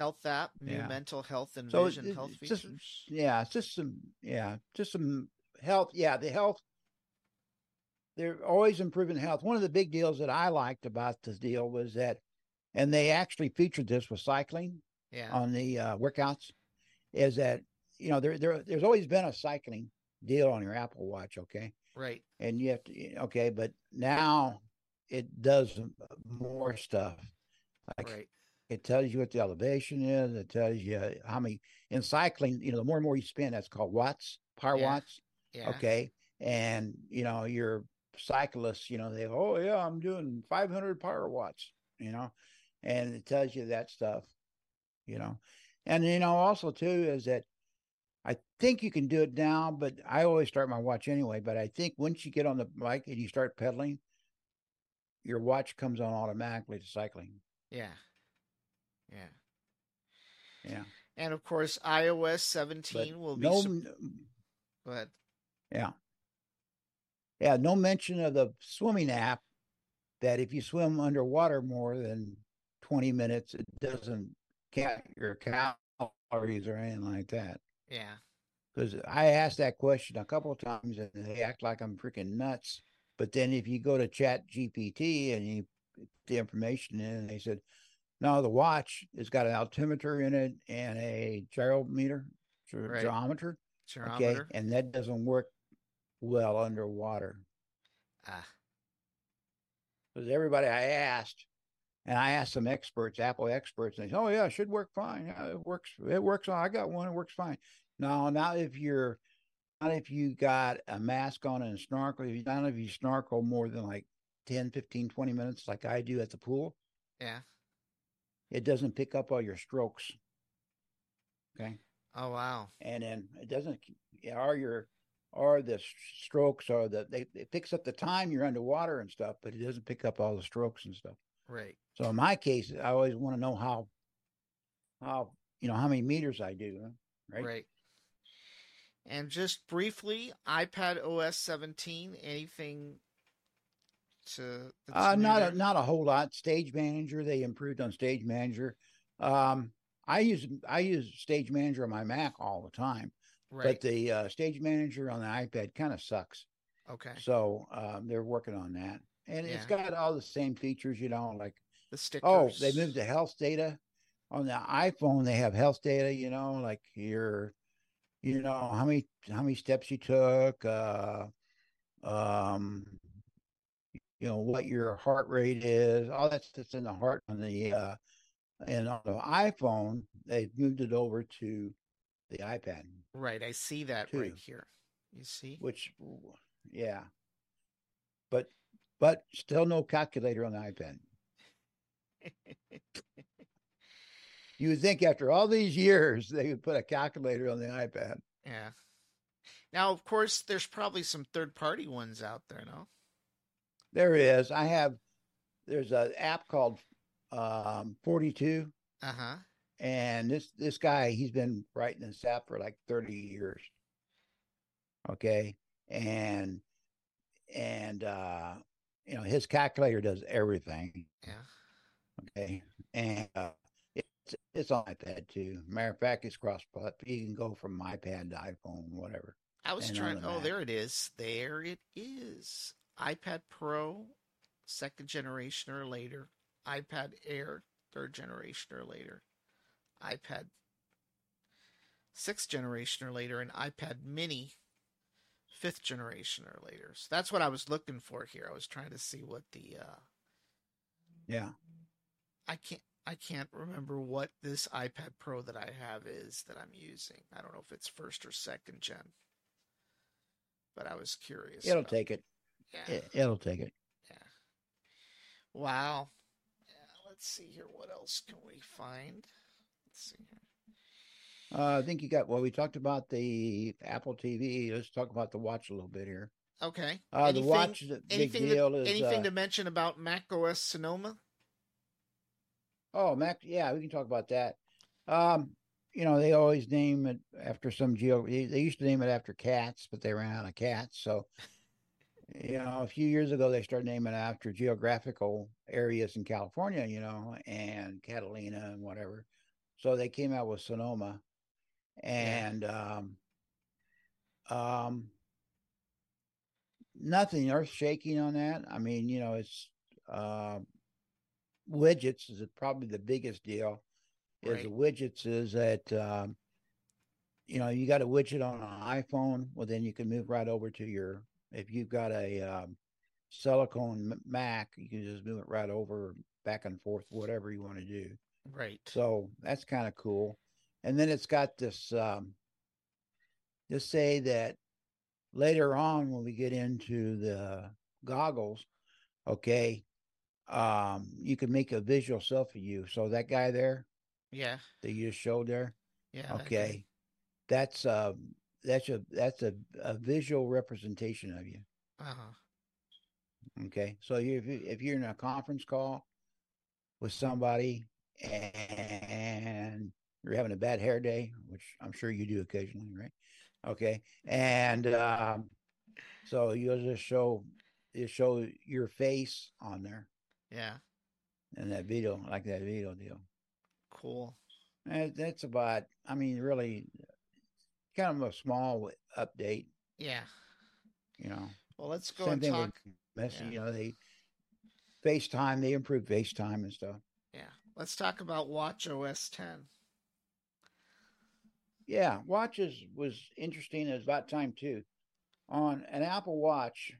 health app, new yeah. mental health and so vision health just, features. Yeah, just some yeah, just some health. Yeah, the health. They're always improving health. One of the big deals that I liked about this deal was that, and they actually featured this with cycling. Yeah. On the uh, workouts, is that you know there there there's always been a cycling deal on your Apple Watch, okay? Right. And you have to okay, but now it does more stuff. Like right. It tells you what the elevation is. It tells you how many in cycling. You know, the more and more you spend, that's called watts, power yeah. watts. Yeah. Okay, and you know your cyclists, you know, they oh yeah, I'm doing 500 power watts, you know, and it tells you that stuff, you know, and you know also too is that I think you can do it now, but I always start my watch anyway. But I think once you get on the bike and you start pedaling, your watch comes on automatically to cycling. Yeah. Yeah. Yeah. And of course, iOS 17 but will be. No, su- but yeah. Yeah. No mention of the swimming app that if you swim underwater more than 20 minutes, it doesn't count your calories or anything like that. Yeah. Because I asked that question a couple of times and they act like I'm freaking nuts. But then if you go to Chat GPT and you put the information in, they said, no, the watch has got an altimeter in it and a gyrometer, right. gyrometer. Gyrometer. Okay. And that doesn't work well underwater. Ah. Because everybody I asked, and I asked some experts, Apple experts, and they said, "Oh yeah, it should work fine. Yeah, it works. It works. I got one. It works fine." Now, not if you're, not if you got a mask on and snorkel. If you, don't if you snorkel more than like 10, 15, 20 minutes, like I do at the pool. Yeah. It doesn't pick up all your strokes. Okay. Oh wow. And then it doesn't. Are your are the strokes or the they it picks up the time you're underwater and stuff, but it doesn't pick up all the strokes and stuff. Right. So in my case, I always want to know how how you know how many meters I do, right? Right. And just briefly, iPad OS 17, anything to uh, not a, not a whole lot. Stage Manager, they improved on Stage Manager. Um, I use I use Stage Manager on my Mac all the time, right. but the uh, Stage Manager on the iPad kind of sucks. Okay. So um, they're working on that, and yeah. it's got all the same features, you know, like the stickers. Oh, they moved to health data on the iPhone. They have health data, you know, like your, you know, how many how many steps you took, uh, um, you know, what your heart rate is, all that stuff's in the heart on the uh, and on the iPhone. They've moved it over to the iPad. Right, I see that too, right here. You see, which, yeah, but but still no calculator on the iPad you would think after all these years they would put a calculator on the iPad. Yeah. Now, of course, there's probably some third-party ones out there, no? There is. I have. There's an app called um, 42. Uh huh. And this this guy, he's been writing this app for like 30 years. Okay, and and uh, you know his calculator does everything. Yeah. Okay, and uh, it's it's on iPad too. Matter of fact, it's cross but You can go from iPad to iPhone, whatever. I was trying. The oh, there it is. There it is. iPad Pro, second generation or later. iPad Air, third generation or later. iPad sixth generation or later, and iPad Mini, fifth generation or later. So that's what I was looking for here. I was trying to see what the uh, yeah I can't I can't remember what this iPad Pro that I have is that I'm using. I don't know if it's first or second gen. But I was curious. It'll take it. Yeah. It, will take it. Yeah. Wow. Yeah, let's see here. What else can we find? Let's see here. Uh, I think you got well. We talked about the Apple TV. Let's talk about the watch a little bit here. Okay. Uh, anything, the watch, the big deal is anything uh, to mention about Mac OS Sonoma. Oh, Mac. Yeah, we can talk about that. Um, you know, they always name it after some geo. They used to name it after cats, but they ran out of cats. So, you know, a few years ago, they started naming after geographical areas in California. You know, and Catalina and whatever. So they came out with Sonoma, and um, um, nothing earth shaking on that. I mean, you know, it's uh, widgets is probably the biggest deal. Is right. the widgets is that um, you know you got a widget on an iPhone, well then you can move right over to your if you've got a um, silicon Mac, you can just move it right over back and forth, whatever you want to do. Right. So that's kind of cool. And then it's got this. Um, just say that later on when we get into the goggles, okay, um, you can make a visual self of you. So that guy there, yeah, that you just showed there, yeah, okay, that's uh that's a that's a, a visual representation of you. Uh-huh. Okay, so you if, you if you're in a conference call with somebody and you're having a bad hair day, which I'm sure you do occasionally, right? Okay, and um, so you'll just show you show your face on there. Yeah. And that video, like that video deal. Cool. And that's about. I mean, really, kind of a small update. Yeah. You know. Well, let's go and talk. Messi, yeah. You know, they FaceTime, they improve FaceTime and stuff. Yeah. Let's talk about Watch OS 10. Yeah, watches was interesting. It was about time too. On an Apple Watch,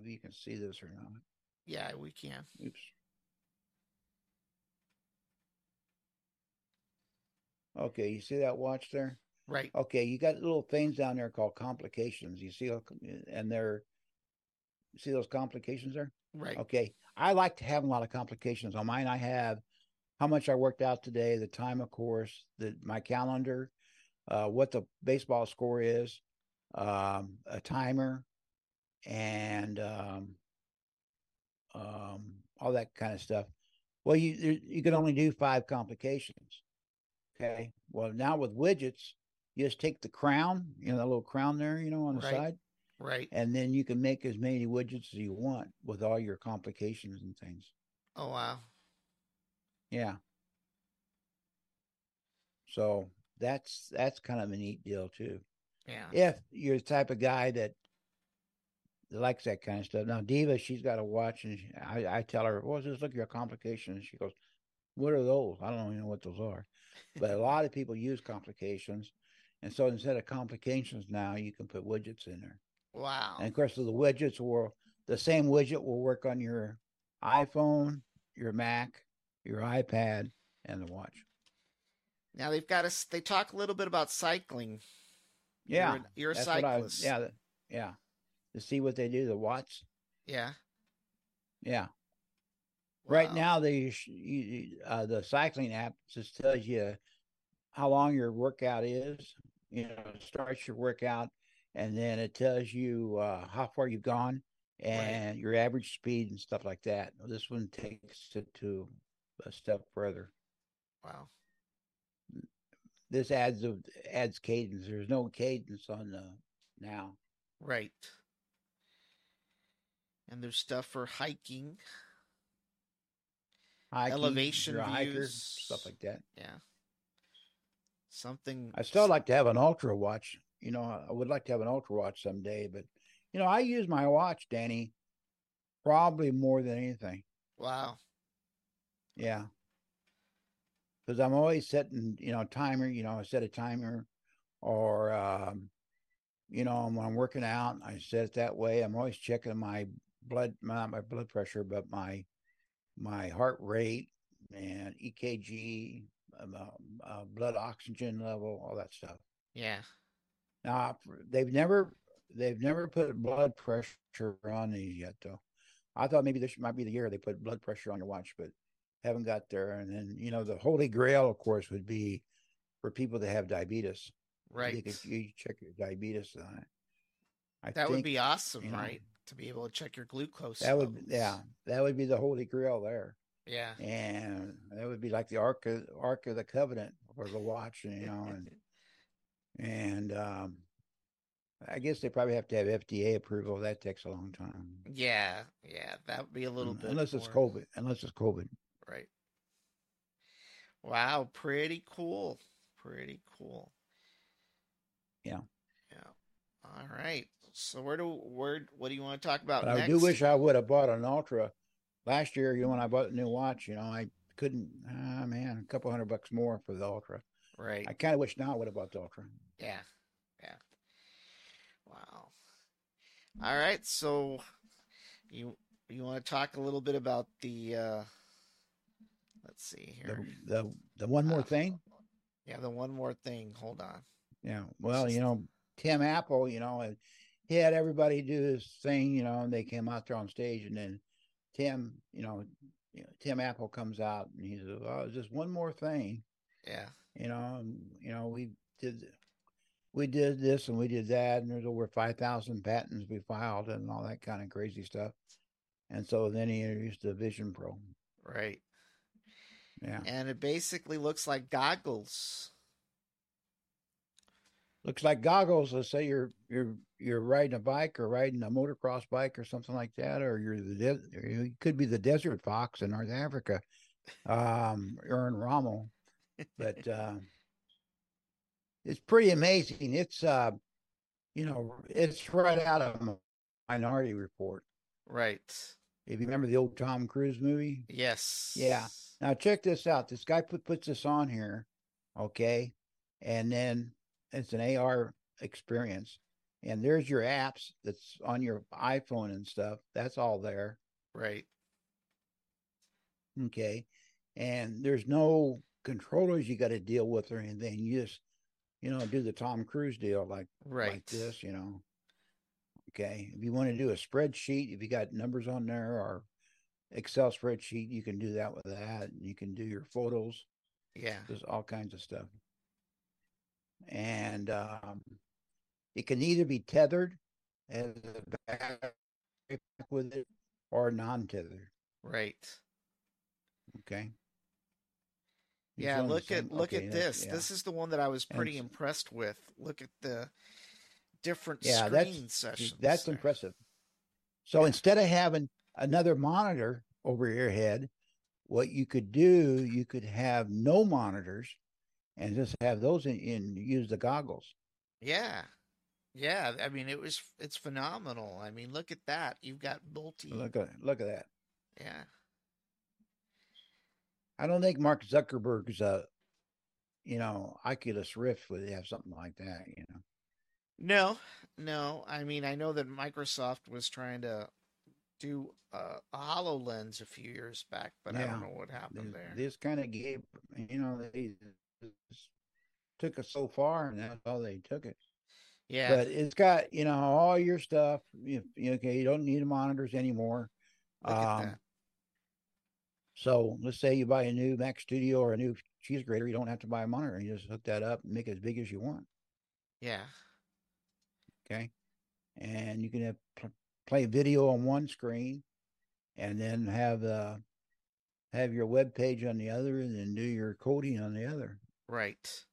if you can see this or not. Yeah, we can. Oops. Okay, you see that watch there? Right. Okay, you got little things down there called complications. You see, and they're see those complications there? Right. Okay. I like to have a lot of complications on mine. I have how much I worked out today, the time, of course, the my calendar, uh, what the baseball score is, um, a timer, and um, um, all that kind of stuff. Well, you you can only do five complications. Okay. Well, now with widgets, you just take the crown, you know, the little crown there, you know, on the right. side. Right. And then you can make as many widgets as you want with all your complications and things. Oh wow. Yeah. So that's that's kind of a neat deal too. Yeah. If you're the type of guy that likes that kind of stuff. Now Diva, she's got a watch, and she, I, I tell her, "Well, just look at your complications." She goes, "What are those? I don't even know what those are." but a lot of people use complications, and so instead of complications, now you can put widgets in there. Wow! And of course, the widgets will the same widget will work on your iPhone, your Mac, your iPad, and the watch. Now they've got us. They talk a little bit about cycling. Yeah, you're, you're a cyclist. I, yeah, yeah. To see what they do, the watts. Yeah. Yeah. Wow. Right now, the uh, the cycling app just tells you how long your workout is. You know, starts your workout, and then it tells you uh, how far you've gone and right. your average speed and stuff like that. This one takes it to a step further. Wow this adds a, adds cadence. There's no cadence on the now. Right. And there's stuff for hiking, hiking elevation views, hiker, stuff like that. Yeah. Something. I still like to have an ultra watch. You know, I would like to have an ultra watch someday, but you know, I use my watch, Danny, probably more than anything. Wow. Yeah because I'm always setting, you know, timer, you know, I set a timer or, um, you know, when I'm working out, I set it that way. I'm always checking my blood, not my blood pressure, but my, my heart rate and EKG, uh, uh, blood oxygen level, all that stuff. Yeah. Now they've never, they've never put blood pressure on these yet though. I thought maybe this might be the year they put blood pressure on your watch, but haven't got there. And then, you know, the holy grail, of course, would be for people that have diabetes. Right. You, could, you check your diabetes on it. I that think, would be awesome, you know, right? To be able to check your glucose. That levels. would, yeah, that would be the holy grail there. Yeah. And that would be like the Ark of, Ark of the Covenant or the watch, you know, and, and, um, I guess they probably have to have FDA approval. That takes a long time. Yeah, yeah, that would be a little bit. Unless more... it's COVID. Unless it's COVID. Right. Wow, pretty cool. Pretty cool. Yeah. Yeah. All right. So where do where what do you want to talk about next? I do wish I would have bought an Ultra last year. You know, when I bought a new watch, you know, I couldn't. Ah, man, a couple hundred bucks more for the Ultra. Right. I kind of wish now I would have bought the Ultra. Yeah. Yeah. Wow. All right. So you you want to talk a little bit about the uh Let's see here. The the, the one more uh, thing. Yeah, the one more thing. Hold on. Yeah. Well, you know, Tim Apple, you know, he had everybody do this thing, you know, and they came out there on stage, and then Tim, you know, you know Tim Apple comes out and he says, "Oh, just one more thing." Yeah. You know, and, you know, we did we did this and we did that, and there's over five thousand patents we filed and all that kind of crazy stuff. And so then he introduced the Vision Pro. Right. Yeah. And it basically looks like goggles. Looks like goggles. Let's say you're you're you're riding a bike or riding a motocross bike or something like that, or you're the de- you could be the desert fox in North Africa, um, or in Rommel, but uh, it's pretty amazing. It's uh, you know, it's right out of Minority Report. Right. If you remember the old Tom Cruise movie. Yes. Yeah. Now check this out. This guy put puts this on here, okay, and then it's an AR experience, and there's your apps that's on your iPhone and stuff. That's all there. Right. Okay, and there's no controllers you got to deal with or anything. You just, you know, do the Tom Cruise deal like right. like this, you know. Okay. If you want to do a spreadsheet, if you got numbers on there or Excel spreadsheet, you can do that with that. And You can do your photos. Yeah. There's all kinds of stuff. And um, it can either be tethered as a back with it or non tethered. Right. Okay. yeah, look at look okay, at this. Yeah. This is the one that I was pretty and, impressed with. Look at the different yeah, screen that's, sessions. That's there. impressive. So yeah. instead of having another monitor over your head, what you could do, you could have no monitors and just have those in, in use the goggles. Yeah. Yeah, I mean it was it's phenomenal. I mean, look at that. You've got multi Look at look at that. Yeah. I don't think Mark Zuckerberg's uh you know, Oculus Rift would have something like that, you know. No, no. I mean, I know that Microsoft was trying to do uh, a HoloLens a few years back, but yeah. I don't know what happened this, there. This kind of gave, you know, they took us so far, and that's all they took it. Yeah, but it's got you know all your stuff. You, okay, you don't need monitors anymore. Um. So let's say you buy a new Mac Studio or a new cheese grater, you don't have to buy a monitor. You just hook that up and make it as big as you want. Yeah. Okay. And you can have play video on one screen and then have uh have your web page on the other and then do your coding on the other. Right.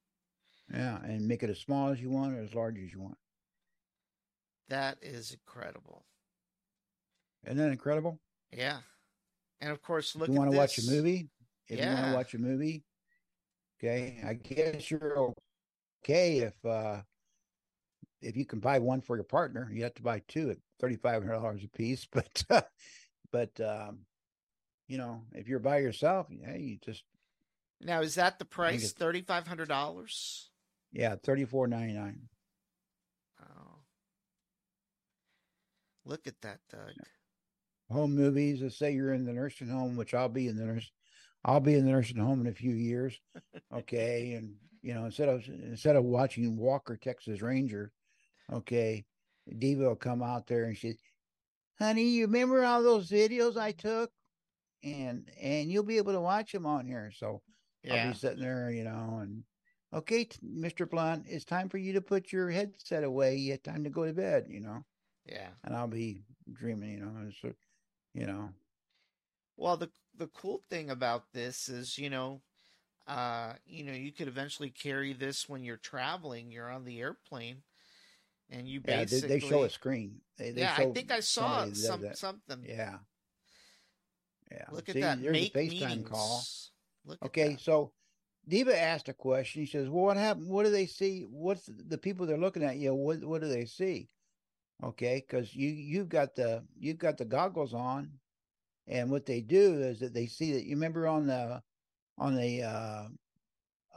Yeah, and make it as small as you want or as large as you want. That is incredible. Isn't that incredible? Yeah. And of course, look. If you want to watch a movie? If yeah. you want to watch a movie, okay. I guess you're okay if uh if you can buy one for your partner, you have to buy two at thirty five hundred dollars a piece. But uh, but um, you know, if you're by yourself, yeah, you just now is that the price thirty five hundred dollars? Yeah, thirty four ninety nine. Oh, look at that, Doug. Home movies. Let's say you're in the nursing home, which I'll be in the nurse. I'll be in the nursing home in a few years. Okay, and you know, instead of instead of watching Walker Texas Ranger, okay, Diva will come out there and she, honey, you remember all those videos I took, and and you'll be able to watch them on here. So yeah. I'll be sitting there, you know, and okay, Mister Blunt, it's time for you to put your headset away. You have time to go to bed, you know. Yeah, and I'll be dreaming, you know, so, you know. Well, the the cool thing about this is, you know, uh, you know, you could eventually carry this when you're traveling. You're on the airplane and you basically yeah, they, they show a screen. They, they yeah, I think I saw some something. Yeah, yeah. Look See, at that. Make a FaceTime meetings. call. Look okay, so Diva asked a question. He says, "Well, what happened? What do they see? What's the people they're looking at? You know, what what do they see? Okay, because you you've got the you've got the goggles on, and what they do is that they see that you remember on the on the uh,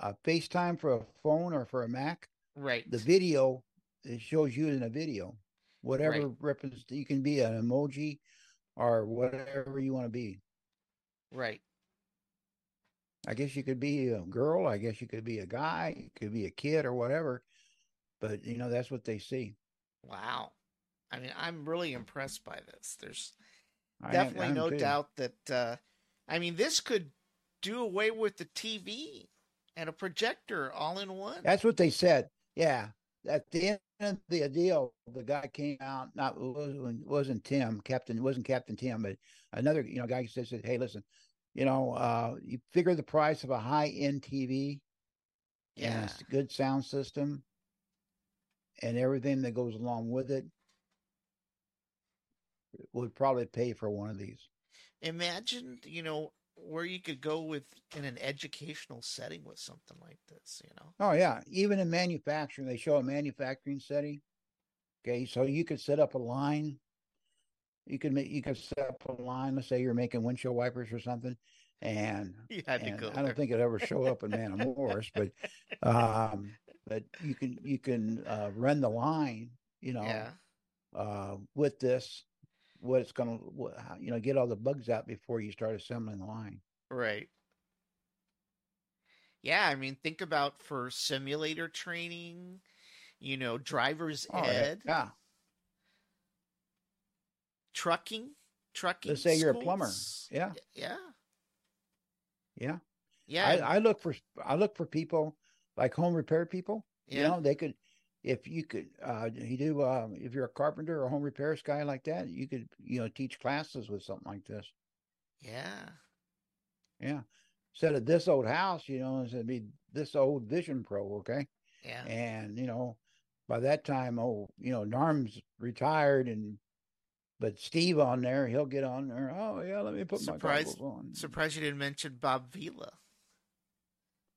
uh, FaceTime for a phone or for a Mac, right? The video it shows you in a video, whatever right. represents. You can be an emoji or whatever you want to be. Right. I guess you could be a girl. I guess you could be a guy. You could be a kid or whatever. But you know that's what they see. Wow. I mean, I'm really impressed by this. There's definitely am, no too. doubt that. Uh, I mean, this could do away with the TV and a projector all in one. That's what they said. Yeah, at the end of the deal, the guy came out. Not wasn't, wasn't Tim Captain. wasn't Captain Tim, but another you know guy said, "Hey, listen, you know, uh, you figure the price of a high end TV, yeah, and a good sound system, and everything that goes along with it." would probably pay for one of these. Imagine, you know, where you could go with in an educational setting with something like this, you know. Oh yeah, even in manufacturing, they show a manufacturing setting. Okay, so you could set up a line. You could make you could set up a line. Let's say you're making windshield wipers or something, and, and I don't think it ever show up in Matamoros, but um, but you can you can uh, run the line, you know, yeah. uh, with this what it's going to, you know, get all the bugs out before you start assembling the line. Right. Yeah, I mean, think about for simulator training, you know, driver's oh, ed. Yeah. Trucking, trucking. Let's say schools. you're a plumber. Yeah. Yeah. Yeah. Yeah. I, I look for I look for people like home repair people. Yeah. You know, they could if you could uh you do uh, if you're a carpenter or home repairs guy like that you could you know teach classes with something like this yeah yeah instead of this old house you know it'd be this old vision pro okay yeah and you know by that time oh you know norm's retired and but steve on there he'll get on there oh yeah let me put my surprise, my on surprised you didn't mention bob vila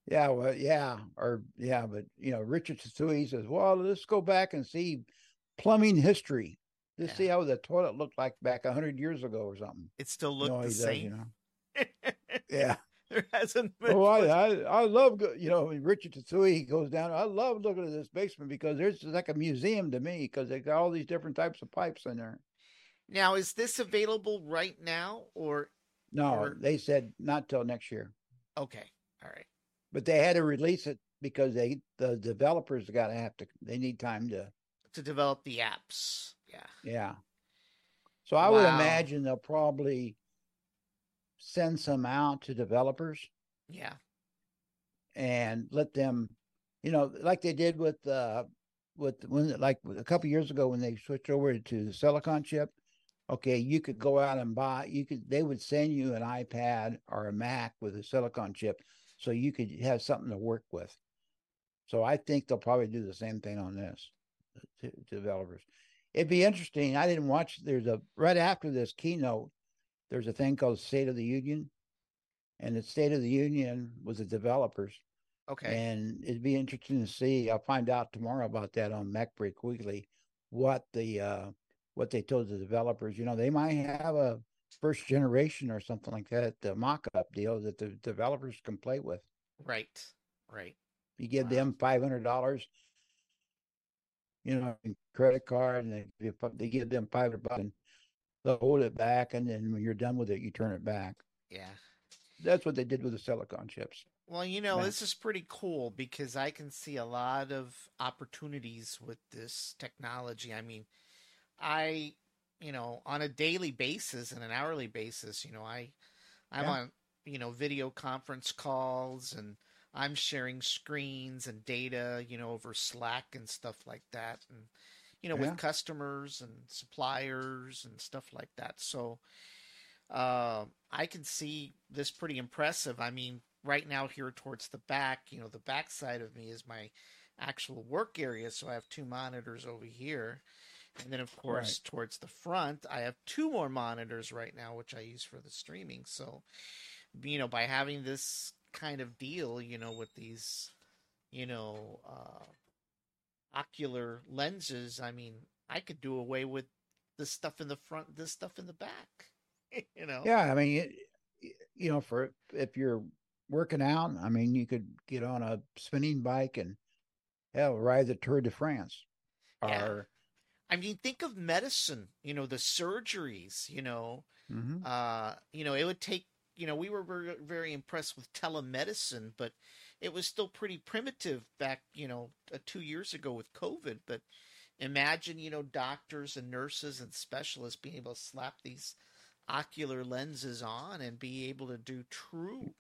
yeah, well, yeah, or yeah, but you know, Richard Trethewey says, "Well, let's go back and see plumbing history. Let's yeah. see how the toilet looked like back hundred years ago or something." It still looked you know, the same, does, you know. yeah, there hasn't been. Oh, I, I, I love you know Richard Trethewey. He goes down. I love looking at this basement because there's like a museum to me because they got all these different types of pipes in there. Now, is this available right now or? No, or... they said not till next year. Okay, all right but they had to release it because they the developers got to have to they need time to to develop the apps. Yeah. Yeah. So I wow. would imagine they'll probably send some out to developers. Yeah. And let them, you know, like they did with uh with when like a couple years ago when they switched over to the silicon chip. Okay, you could go out and buy. You could. They would send you an iPad or a Mac with a silicon chip so you could have something to work with. So I think they'll probably do the same thing on this to, to developers. It'd be interesting. I didn't watch. There's a right after this keynote. There's a thing called State of the Union, and the State of the Union was the developers. Okay. And it'd be interesting to see. I'll find out tomorrow about that on MacBreak Weekly. What the uh, what they told the developers. You know, they might have a first generation or something like that, the mock-up deal that the developers can play with. Right, right. You give wow. them five hundred dollars, you know, credit card, and they they give them five hundred bucks, and they'll hold it back, and then when you're done with it, you turn it back. Yeah, that's what they did with the silicon chips. Well, you know, this is pretty cool because I can see a lot of opportunities with this technology. I mean, I you know, on a daily basis and an hourly basis, you know, I I'm yeah. on, you know, video conference calls and I'm sharing screens and data, you know, over Slack and stuff like that and you know, yeah. with customers and suppliers and stuff like that. So uh, I can see this pretty impressive. I mean, right now here towards the back, you know, the back side of me is my actual work area, so I have two monitors over here and then, of course, right. towards the front, I have two more monitors right now, which I use for the streaming. So, you know, by having this kind of deal, you know, with these, you know, uh, ocular lenses, I mean, I could do away with this stuff in the front, this stuff in the back. you know? Yeah, I mean, it, you know, for if you're working out, I mean, you could get on a spinning bike and hell, ride the Tour de France, yeah. or I mean, think of medicine. You know, the surgeries. You know, mm-hmm. uh, you know, it would take. You know, we were very, very impressed with telemedicine, but it was still pretty primitive back. You know, uh, two years ago with COVID. But imagine you know doctors and nurses and specialists being able to slap these ocular lenses on and be able to do true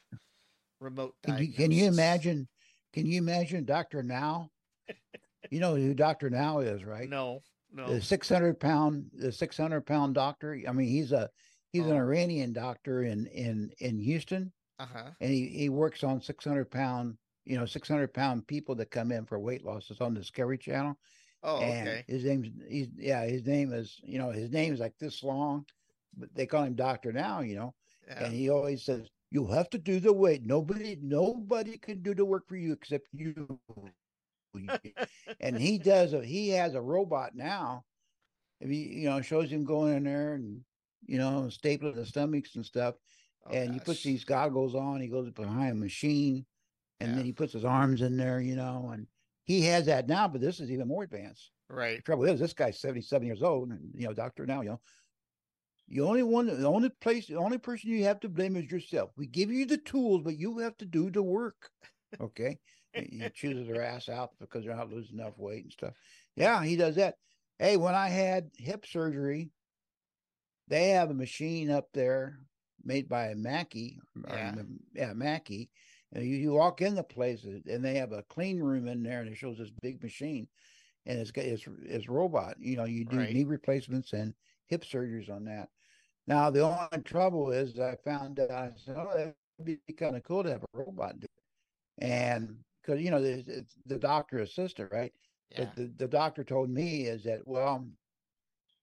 remote can you, can you imagine can you imagine dr now you know who dr now is right no no. The 600 pound the 600 pound doctor i mean he's a he's oh. an iranian doctor in in in houston. Uh-huh. and he, he works on 600 pound you know 600 pound people that come in for weight loss. It's on discovery channel. Oh and okay. his name's he's yeah his name is you know his name is like this long but they call him doctor now you know. Yeah. and he always says you have to do the weight. Nobody nobody can do the work for you except you and he does a he has a robot now. If he you know shows him going in there and you know stapling the stomachs and stuff oh, and gosh. he puts these goggles on he goes behind a machine and yeah. then he puts his arms in there you know and he has that now but this is even more advanced. Right. the trouble is this guy's 77 years old and you know doctor now you know. The only one the only place the only person you have to blame is yourself. We give you the tools but you have to do the work okay he chooses their ass out because they're not losing enough weight and stuff. Yeah, he does that. Hey, when I had hip surgery, they have a machine up there made by Mako. Yeah, or, yeah Mako. And you, you walk in the place and they have a clean room in there and it shows this big machine and it's it's, it's robot. You know, you do right. knee replacements and hip surgeries on that. Now the only trouble is I found out I said, oh, that'd be kind of cool to have a robot do it. And because you know the, the doctor assistant, right? Yeah. But the, the doctor told me is that well,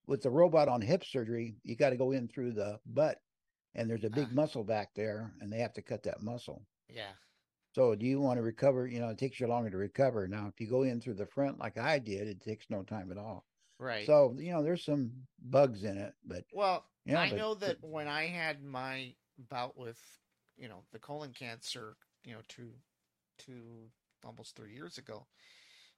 with the robot on hip surgery, you got to go in through the butt, and there's a big uh, muscle back there, and they have to cut that muscle. Yeah. So do you want to recover? You know, it takes you longer to recover. Now, if you go in through the front like I did, it takes no time at all. Right. So you know, there's some bugs in it, but well, you know, I but, know that but, when I had my bout with you know the colon cancer, you know, two two almost three years ago,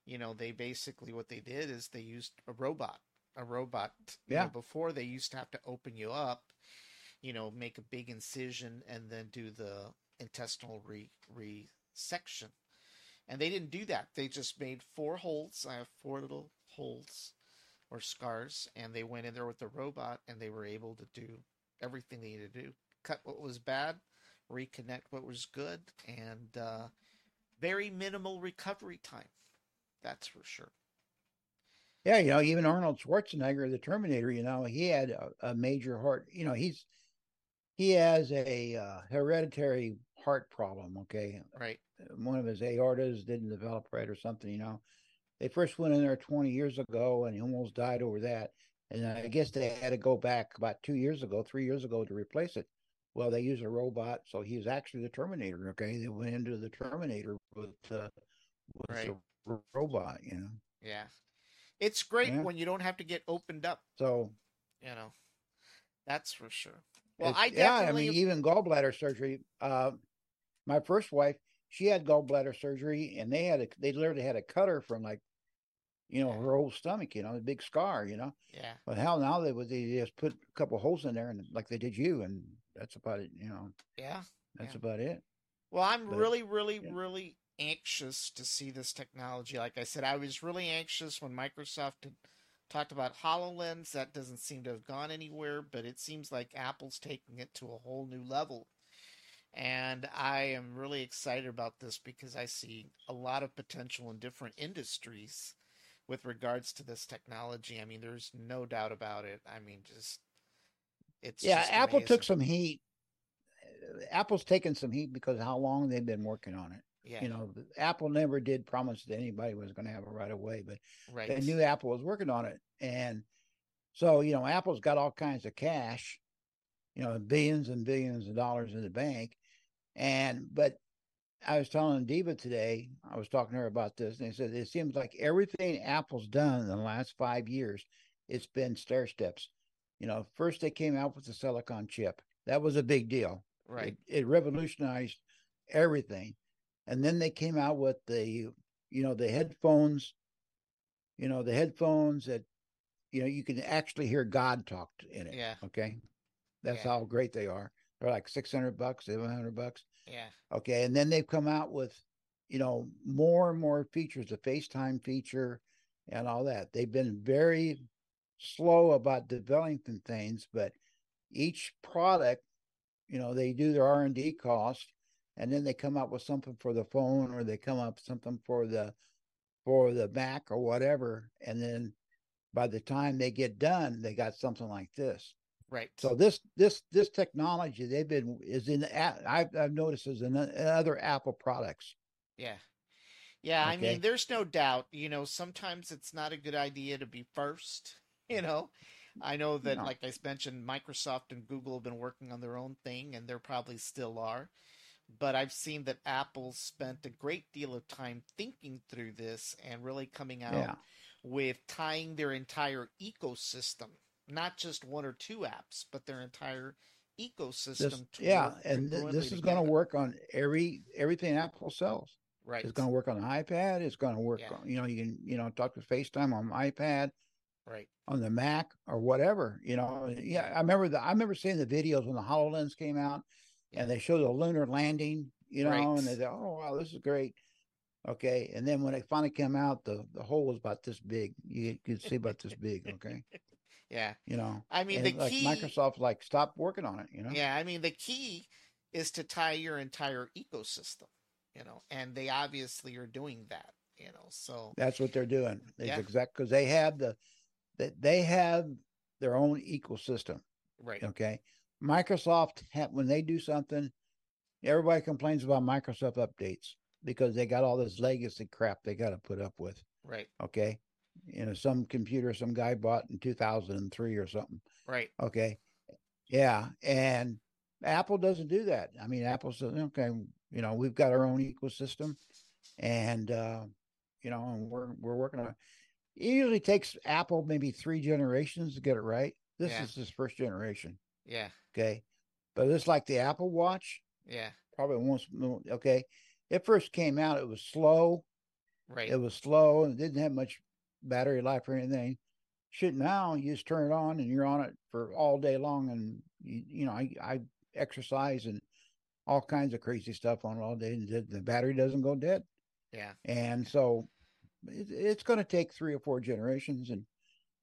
you know, they basically what they did is they used a robot. A robot. Yeah. Know, before they used to have to open you up, you know, make a big incision and then do the intestinal re resection. And they didn't do that. They just made four holes. I have four little holes or scars, and they went in there with the robot and they were able to do everything they needed to do. Cut what was bad, reconnect what was good, and uh, very minimal recovery time. That's for sure. Yeah, you know, even Arnold Schwarzenegger, the Terminator, you know, he had a, a major heart. You know, he's he has a uh, hereditary heart problem. Okay, right. One of his aortas didn't develop right or something. You know, they first went in there 20 years ago, and he almost died over that. And I guess they had to go back about two years ago, three years ago to replace it. Well, they use a robot, so he's actually the Terminator. Okay, they went into the Terminator with uh, with right. a robot. You know. Yeah, it's great yeah. when you don't have to get opened up. So, you know, that's for sure. Well, I yeah, I mean, even gallbladder surgery. Uh, my first wife, she had gallbladder surgery, and they had a they literally had a cutter from like you know, her whole stomach, you know, a big scar, you know. Yeah. But hell, now they would they just put a couple holes in there and like they did you, and that's about it, you know. Yeah. That's yeah. about it. Well, I'm but, really, really, yeah. really anxious to see this technology. Like I said, I was really anxious when Microsoft talked about HoloLens. That doesn't seem to have gone anywhere, but it seems like Apple's taking it to a whole new level. And I am really excited about this because I see a lot of potential in different industries with regards to this technology. I mean, there's no doubt about it. I mean, just it's yeah. Apple took some heat. Apple's taken some heat because how long they've been working on it. Yeah. You know, Apple never did promise that anybody was going to have it right away, but right. they knew Apple was working on it, and so you know, Apple's got all kinds of cash, you know, billions and billions of dollars in the bank, and but I was telling Diva today, I was talking to her about this, and he said it seems like everything Apple's done in the last five years, it's been stair steps. You know, first they came out with the silicon chip. That was a big deal. Right. It, it revolutionized everything. And then they came out with the, you know, the headphones, you know, the headphones that, you know, you can actually hear God talk in it. Yeah. Okay. That's yeah. how great they are. They're like 600 bucks, 700 bucks. Yeah. Okay. And then they've come out with, you know, more and more features, the FaceTime feature, and all that. They've been very slow about developing things, but each product, you know, they do their R and D cost, and then they come up with something for the phone, or they come up with something for the for the Mac or whatever, and then by the time they get done, they got something like this. Right. So this this this technology they've been is in I've I've noticed is in other Apple products. Yeah. Yeah, okay. I mean, there's no doubt. You know, sometimes it's not a good idea to be first. You know, I know that, no. like I mentioned, Microsoft and Google have been working on their own thing, and they probably still are. But I've seen that Apple spent a great deal of time thinking through this and really coming out yeah. with tying their entire ecosystem, not just one or two apps, but their entire ecosystem. This, yeah, and this is going to work on every everything Apple sells. Right. It's going to work on the iPad. It's going to work yeah. on, you know, you can, you know, talk to FaceTime on iPad. Right. On the Mac or whatever, you know. Yeah, I remember the I remember seeing the videos when the HoloLens came out and they showed the lunar landing, you know, right. and they said, Oh wow, this is great. Okay. And then when it finally came out, the, the hole was about this big. You could see about this big, okay. yeah. You know. I mean the like key Microsoft like stop working on it, you know. Yeah, I mean the key is to tie your entire ecosystem you know, and they obviously are doing that, you know. So that's what they're doing. Yeah. exact because they have the that they have their own ecosystem. Right. Okay. Microsoft have, when they do something, everybody complains about Microsoft updates because they got all this legacy crap they got to put up with. Right. Okay. You know, some computer some guy bought in 2003 or something. Right. Okay. Yeah. And Apple doesn't do that. I mean, Apple says, okay, you know, we've got our own ecosystem, and uh, you know, and we're we're working on. It. It usually takes Apple maybe three generations to get it right. This yeah. is his first generation. Yeah. Okay, but it's like the Apple Watch. Yeah. Probably once. Okay, it first came out. It was slow. Right. It was slow and didn't have much battery life or anything. Shit, now you just turn it on and you're on it for all day long. And you, you know, I I exercise and all kinds of crazy stuff on all day, and the battery doesn't go dead. Yeah. And so it, it's going to take three or four generations, and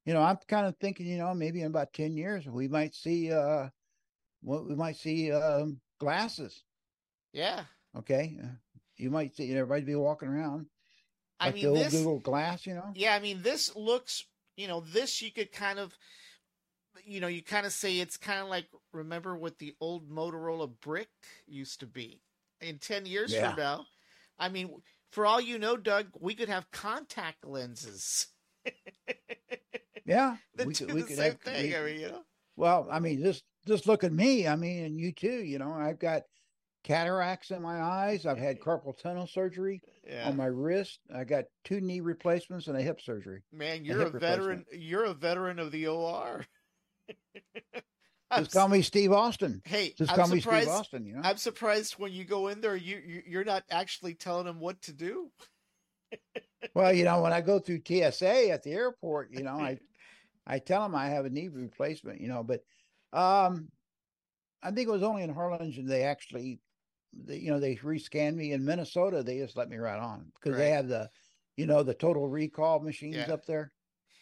you know, I'm kind of thinking, you know, maybe in about ten years we might see, uh, what we might see, um, glasses. Yeah. Okay. Uh, you might see everybody be walking around. Like I mean, the old this, Google Glass, you know. Yeah, I mean, this looks, you know, this you could kind of you know, you kind of say it's kind of like remember what the old Motorola brick used to be. In 10 years yeah. from now, I mean, for all you know, Doug, we could have contact lenses. yeah. we could, we the could same have, thing. We, I mean, you know? Well, I mean, just just look at me. I mean, and you too. You know, I've got cataracts in my eyes. I've had carpal tunnel surgery yeah. on my wrist. I got two knee replacements and a hip surgery. Man, you're a, a veteran. You're a veteran of the OR. Just call me Steve Austin. Hey, just call me Steve Austin. You know, I'm surprised when you go in there, you, you you're not actually telling them what to do. well, you know, when I go through TSA at the airport, you know, I I tell them I have a knee replacement. You know, but um, I think it was only in Harlingen they actually, they, you know, they rescanned me in Minnesota. They just let me right on because right. they have the, you know, the total recall machines yeah. up there.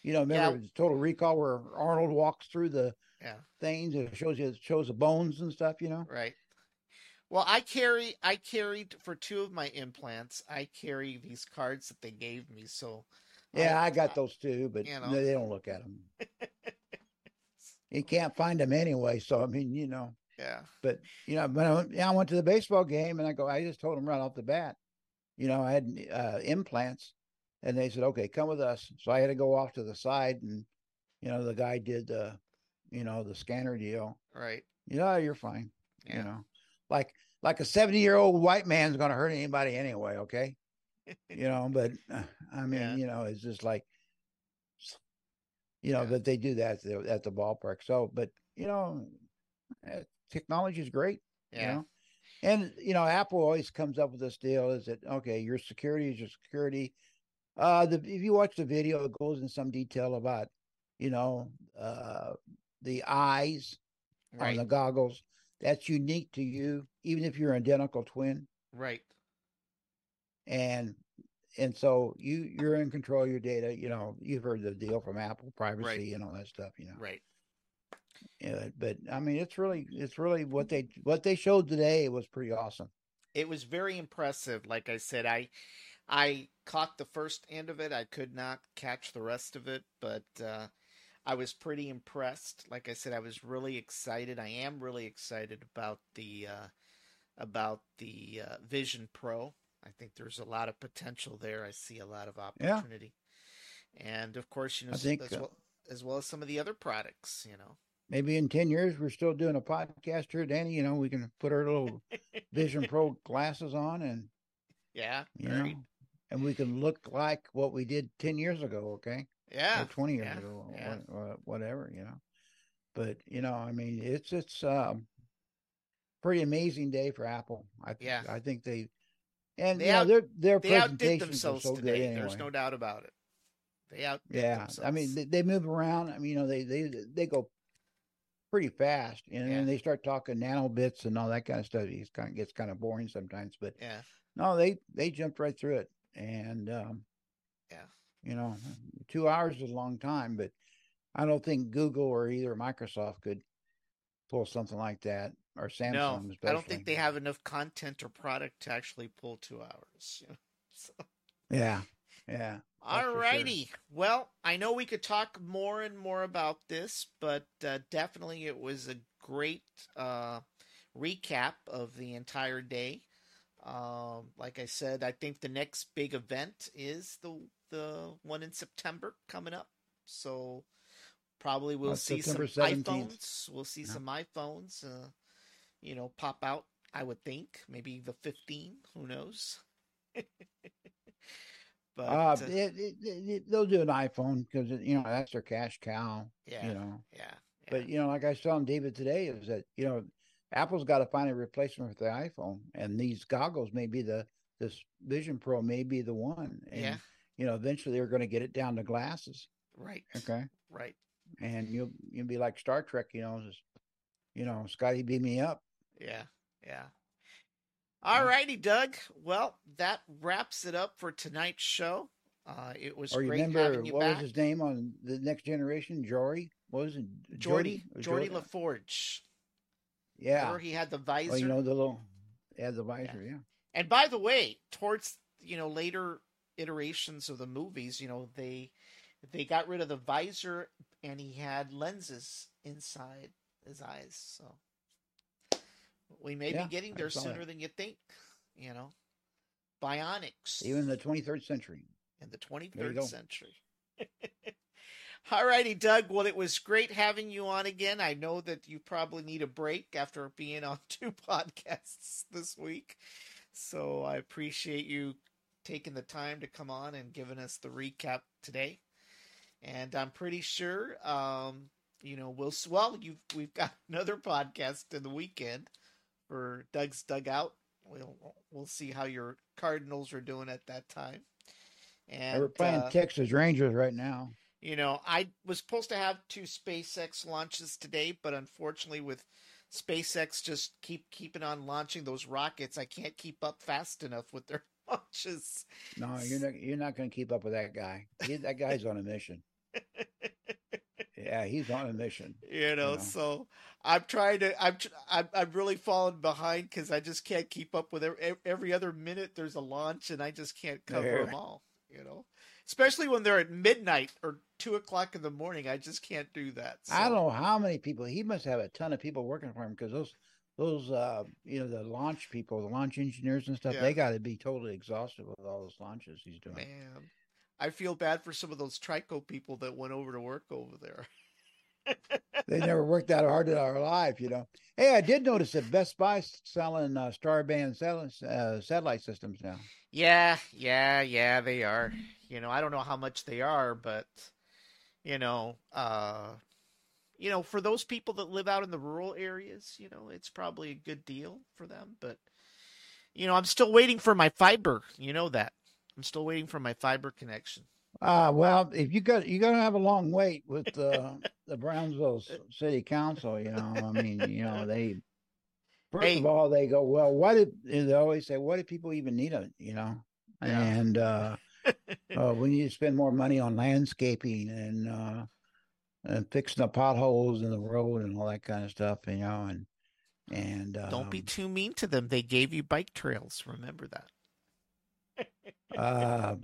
You know, remember yeah. Total Recall where Arnold walks through the yeah. things it shows you it shows the bones and stuff. You know, right. Well, I carry I carried for two of my implants. I carry these cards that they gave me. So yeah, I, I got those too, but you know. they don't look at them. you can't find them anyway. So I mean, you know. Yeah. But you know, when I, yeah, I went to the baseball game and I go, I just told them right off the bat, you know, I had uh, implants, and they said, okay, come with us. So I had to go off to the side and, you know, the guy did the, you know, the scanner deal. Right. You know, you're fine. Yeah. You know, like, like a 70 year old white man's going to hurt anybody anyway. Okay. you know, but uh, I mean, yeah. you know, it's just like, you know, yeah. that they do that at the, at the ballpark. So, but, you know, eh, technology is great. Yeah. You know? And, you know, Apple always comes up with this deal is that, okay, your security is your security uh, the if you watch the video, it goes in some detail about, you know, uh, the eyes right. on the goggles. That's unique to you, even if you're an identical twin. Right. And and so you you're in control of your data. You know, you've heard the deal from Apple, privacy right. and all that stuff. You know, right. Yeah, but I mean, it's really it's really what they what they showed today was pretty awesome. It was very impressive. Like I said, I I caught the first end of it. I could not catch the rest of it, but uh, I was pretty impressed. Like I said, I was really excited. I am really excited about the uh, about the uh, Vision Pro. I think there's a lot of potential there. I see a lot of opportunity, yeah. and of course, you know, think, as, uh well, as well as some of the other products. You know, maybe in 10 years we're still doing a podcast here danny you know we can put our little vision pro glasses on and yeah you know and we can look like what we did 10 years ago okay yeah or 20 years yeah. ago yeah. or whatever you know but you know i mean it's it's um pretty amazing day for apple i yeah i think they and they out, know, their their they outdid are so today. anyway. there's no doubt about it they out yeah themselves. i mean they, they, move around i mean you know they they they go pretty fast and yeah. then they start talking nanobits and all that kind of stuff it kind of gets kind of boring sometimes but yeah no they they jumped right through it and um, you know, two hours is a long time, but I don't think Google or either Microsoft could pull something like that or Samsung. No, especially. I don't think they have enough content or product to actually pull two hours. You know? so. Yeah, yeah. All righty. Sure. Well, I know we could talk more and more about this, but uh, definitely it was a great uh, recap of the entire day. Um, like I said, I think the next big event is the the one in September coming up. So probably we'll uh, see September some 17th. iPhones. We'll see yeah. some iPhones. Uh, you know, pop out. I would think maybe the 15. Who knows? but uh, it, it, it, they'll do an iPhone because you know that's their cash cow. Yeah. You know. Yeah. yeah. But you know, like I was telling David today, is that you know Apple's got to find a replacement for the iPhone, and these goggles may be the this Vision Pro may be the one. And, yeah. You know, eventually they're going to get it down to glasses. Right. Okay. Right. And you'll you'll be like Star Trek, you know, just you know, Scotty beam me up. Yeah. Yeah. All righty, Doug. Well, that wraps it up for tonight's show. Uh, it was or great remember having you what back. was his name on the Next Generation? Jory. What was it? Geordi? Jordy LaForge. Yeah. Remember he had the visor. Oh, you know the little, yeah, the visor. Yeah. yeah. And by the way, towards you know later iterations of the movies, you know they they got rid of the visor and he had lenses inside his eyes. So we may yeah, be getting there sooner that. than you think. You know, bionics. Even the 23rd century. In the 23rd century. All righty, Doug. Well, it was great having you on again. I know that you probably need a break after being on two podcasts this week. So I appreciate you taking the time to come on and giving us the recap today. And I'm pretty sure, um, you know, we'll well, you we've got another podcast in the weekend for Doug's Dugout. We'll we'll see how your Cardinals are doing at that time. And we're playing uh, Texas Rangers right now. You know, I was supposed to have two SpaceX launches today, but unfortunately, with SpaceX just keep keeping on launching those rockets, I can't keep up fast enough with their launches. No, you're not. You're not going to keep up with that guy. He, that guy's on a mission. yeah, he's on a mission. You know, you know. so I'm trying to. I'm. I'm, I'm really falling behind because I just can't keep up with every, every other minute. There's a launch, and I just can't cover there. them all. You know especially when they're at midnight or two o'clock in the morning. I just can't do that. So. I don't know how many people. He must have a ton of people working for him because those those uh you know the launch people, the launch engineers and stuff. Yeah. They got to be totally exhausted with all those launches he's doing. Man, I feel bad for some of those Trico people that went over to work over there. they never worked that hard in our life, you know. Hey, I did notice that Best Buy's selling uh, Starband uh, satellite systems now. Yeah, yeah, yeah, they are. You know, I don't know how much they are, but you know, uh you know, for those people that live out in the rural areas, you know, it's probably a good deal for them, but you know, I'm still waiting for my fiber. You know that. I'm still waiting for my fiber connection. Uh well, if you got you're gonna have a long wait with uh, the Brownsville City Council. You know, I mean, you know, they first hey. of all they go, well, what did they always say? What do people even need it? You know, yeah. and uh, uh, we need to spend more money on landscaping and uh, and fixing the potholes in the road and all that kind of stuff, you know. And and um, don't be um, too mean to them. They gave you bike trails. Remember that. uh,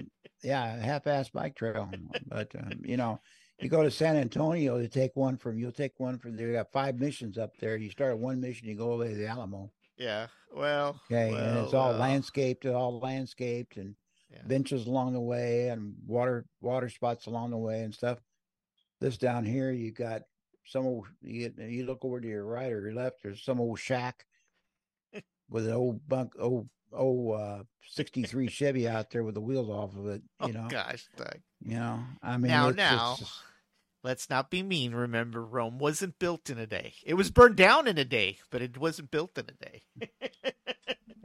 yeah, half-ass bike trail. But um, you know, you go to San Antonio to take one from. You'll take one from. there. You got five missions up there. You start one mission, you go over to the Alamo. Yeah. Well. Okay, well, and it's all well. landscaped, all landscaped, and yeah. benches along the way, and water water spots along the way, and stuff. This down here, you got some old. You, you look over to your right or your left. There's some old shack with an old bunk, old old uh, 63 Chevy out there with the wheels off of it. You oh, know, gosh, Doug. You know, I mean, now, it's, now, it's let's not be mean. Remember, Rome wasn't built in a day. It was burned down in a day, but it wasn't built in a day.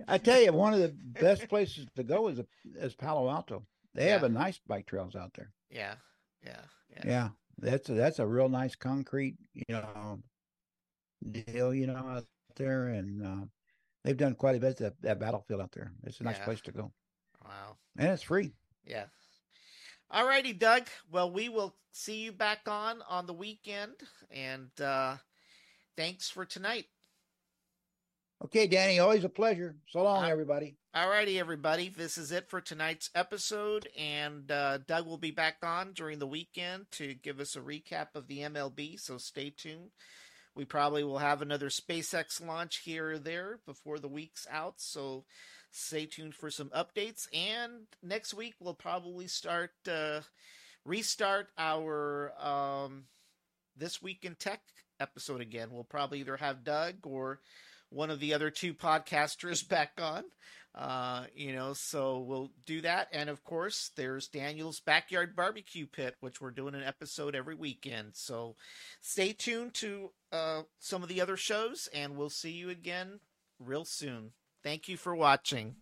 I tell you, one of the best places to go is is Palo Alto. They yeah. have a nice bike trails out there. Yeah, yeah, yeah. Yeah, that's a, that's a real nice concrete, you know, deal, you know, out there, and uh, they've done quite a bit at that battlefield out there. It's a nice yeah. place to go. Wow, and it's free. Yeah. All righty, Doug. Well, we will see you back on on the weekend, and uh, thanks for tonight. Okay, Danny, always a pleasure. So long, uh, everybody. All righty, everybody. This is it for tonight's episode, and uh, Doug will be back on during the weekend to give us a recap of the MLB, so stay tuned. We probably will have another SpaceX launch here or there before the week's out, so stay tuned for some updates. And next week, we'll probably start, uh, restart our um, This Week in Tech episode again. We'll probably either have Doug or one of the other two podcasters back on. Uh, you know, so we'll do that. And of course, there's Daniel's Backyard Barbecue Pit, which we're doing an episode every weekend. So stay tuned to uh, some of the other shows, and we'll see you again real soon. Thank you for watching.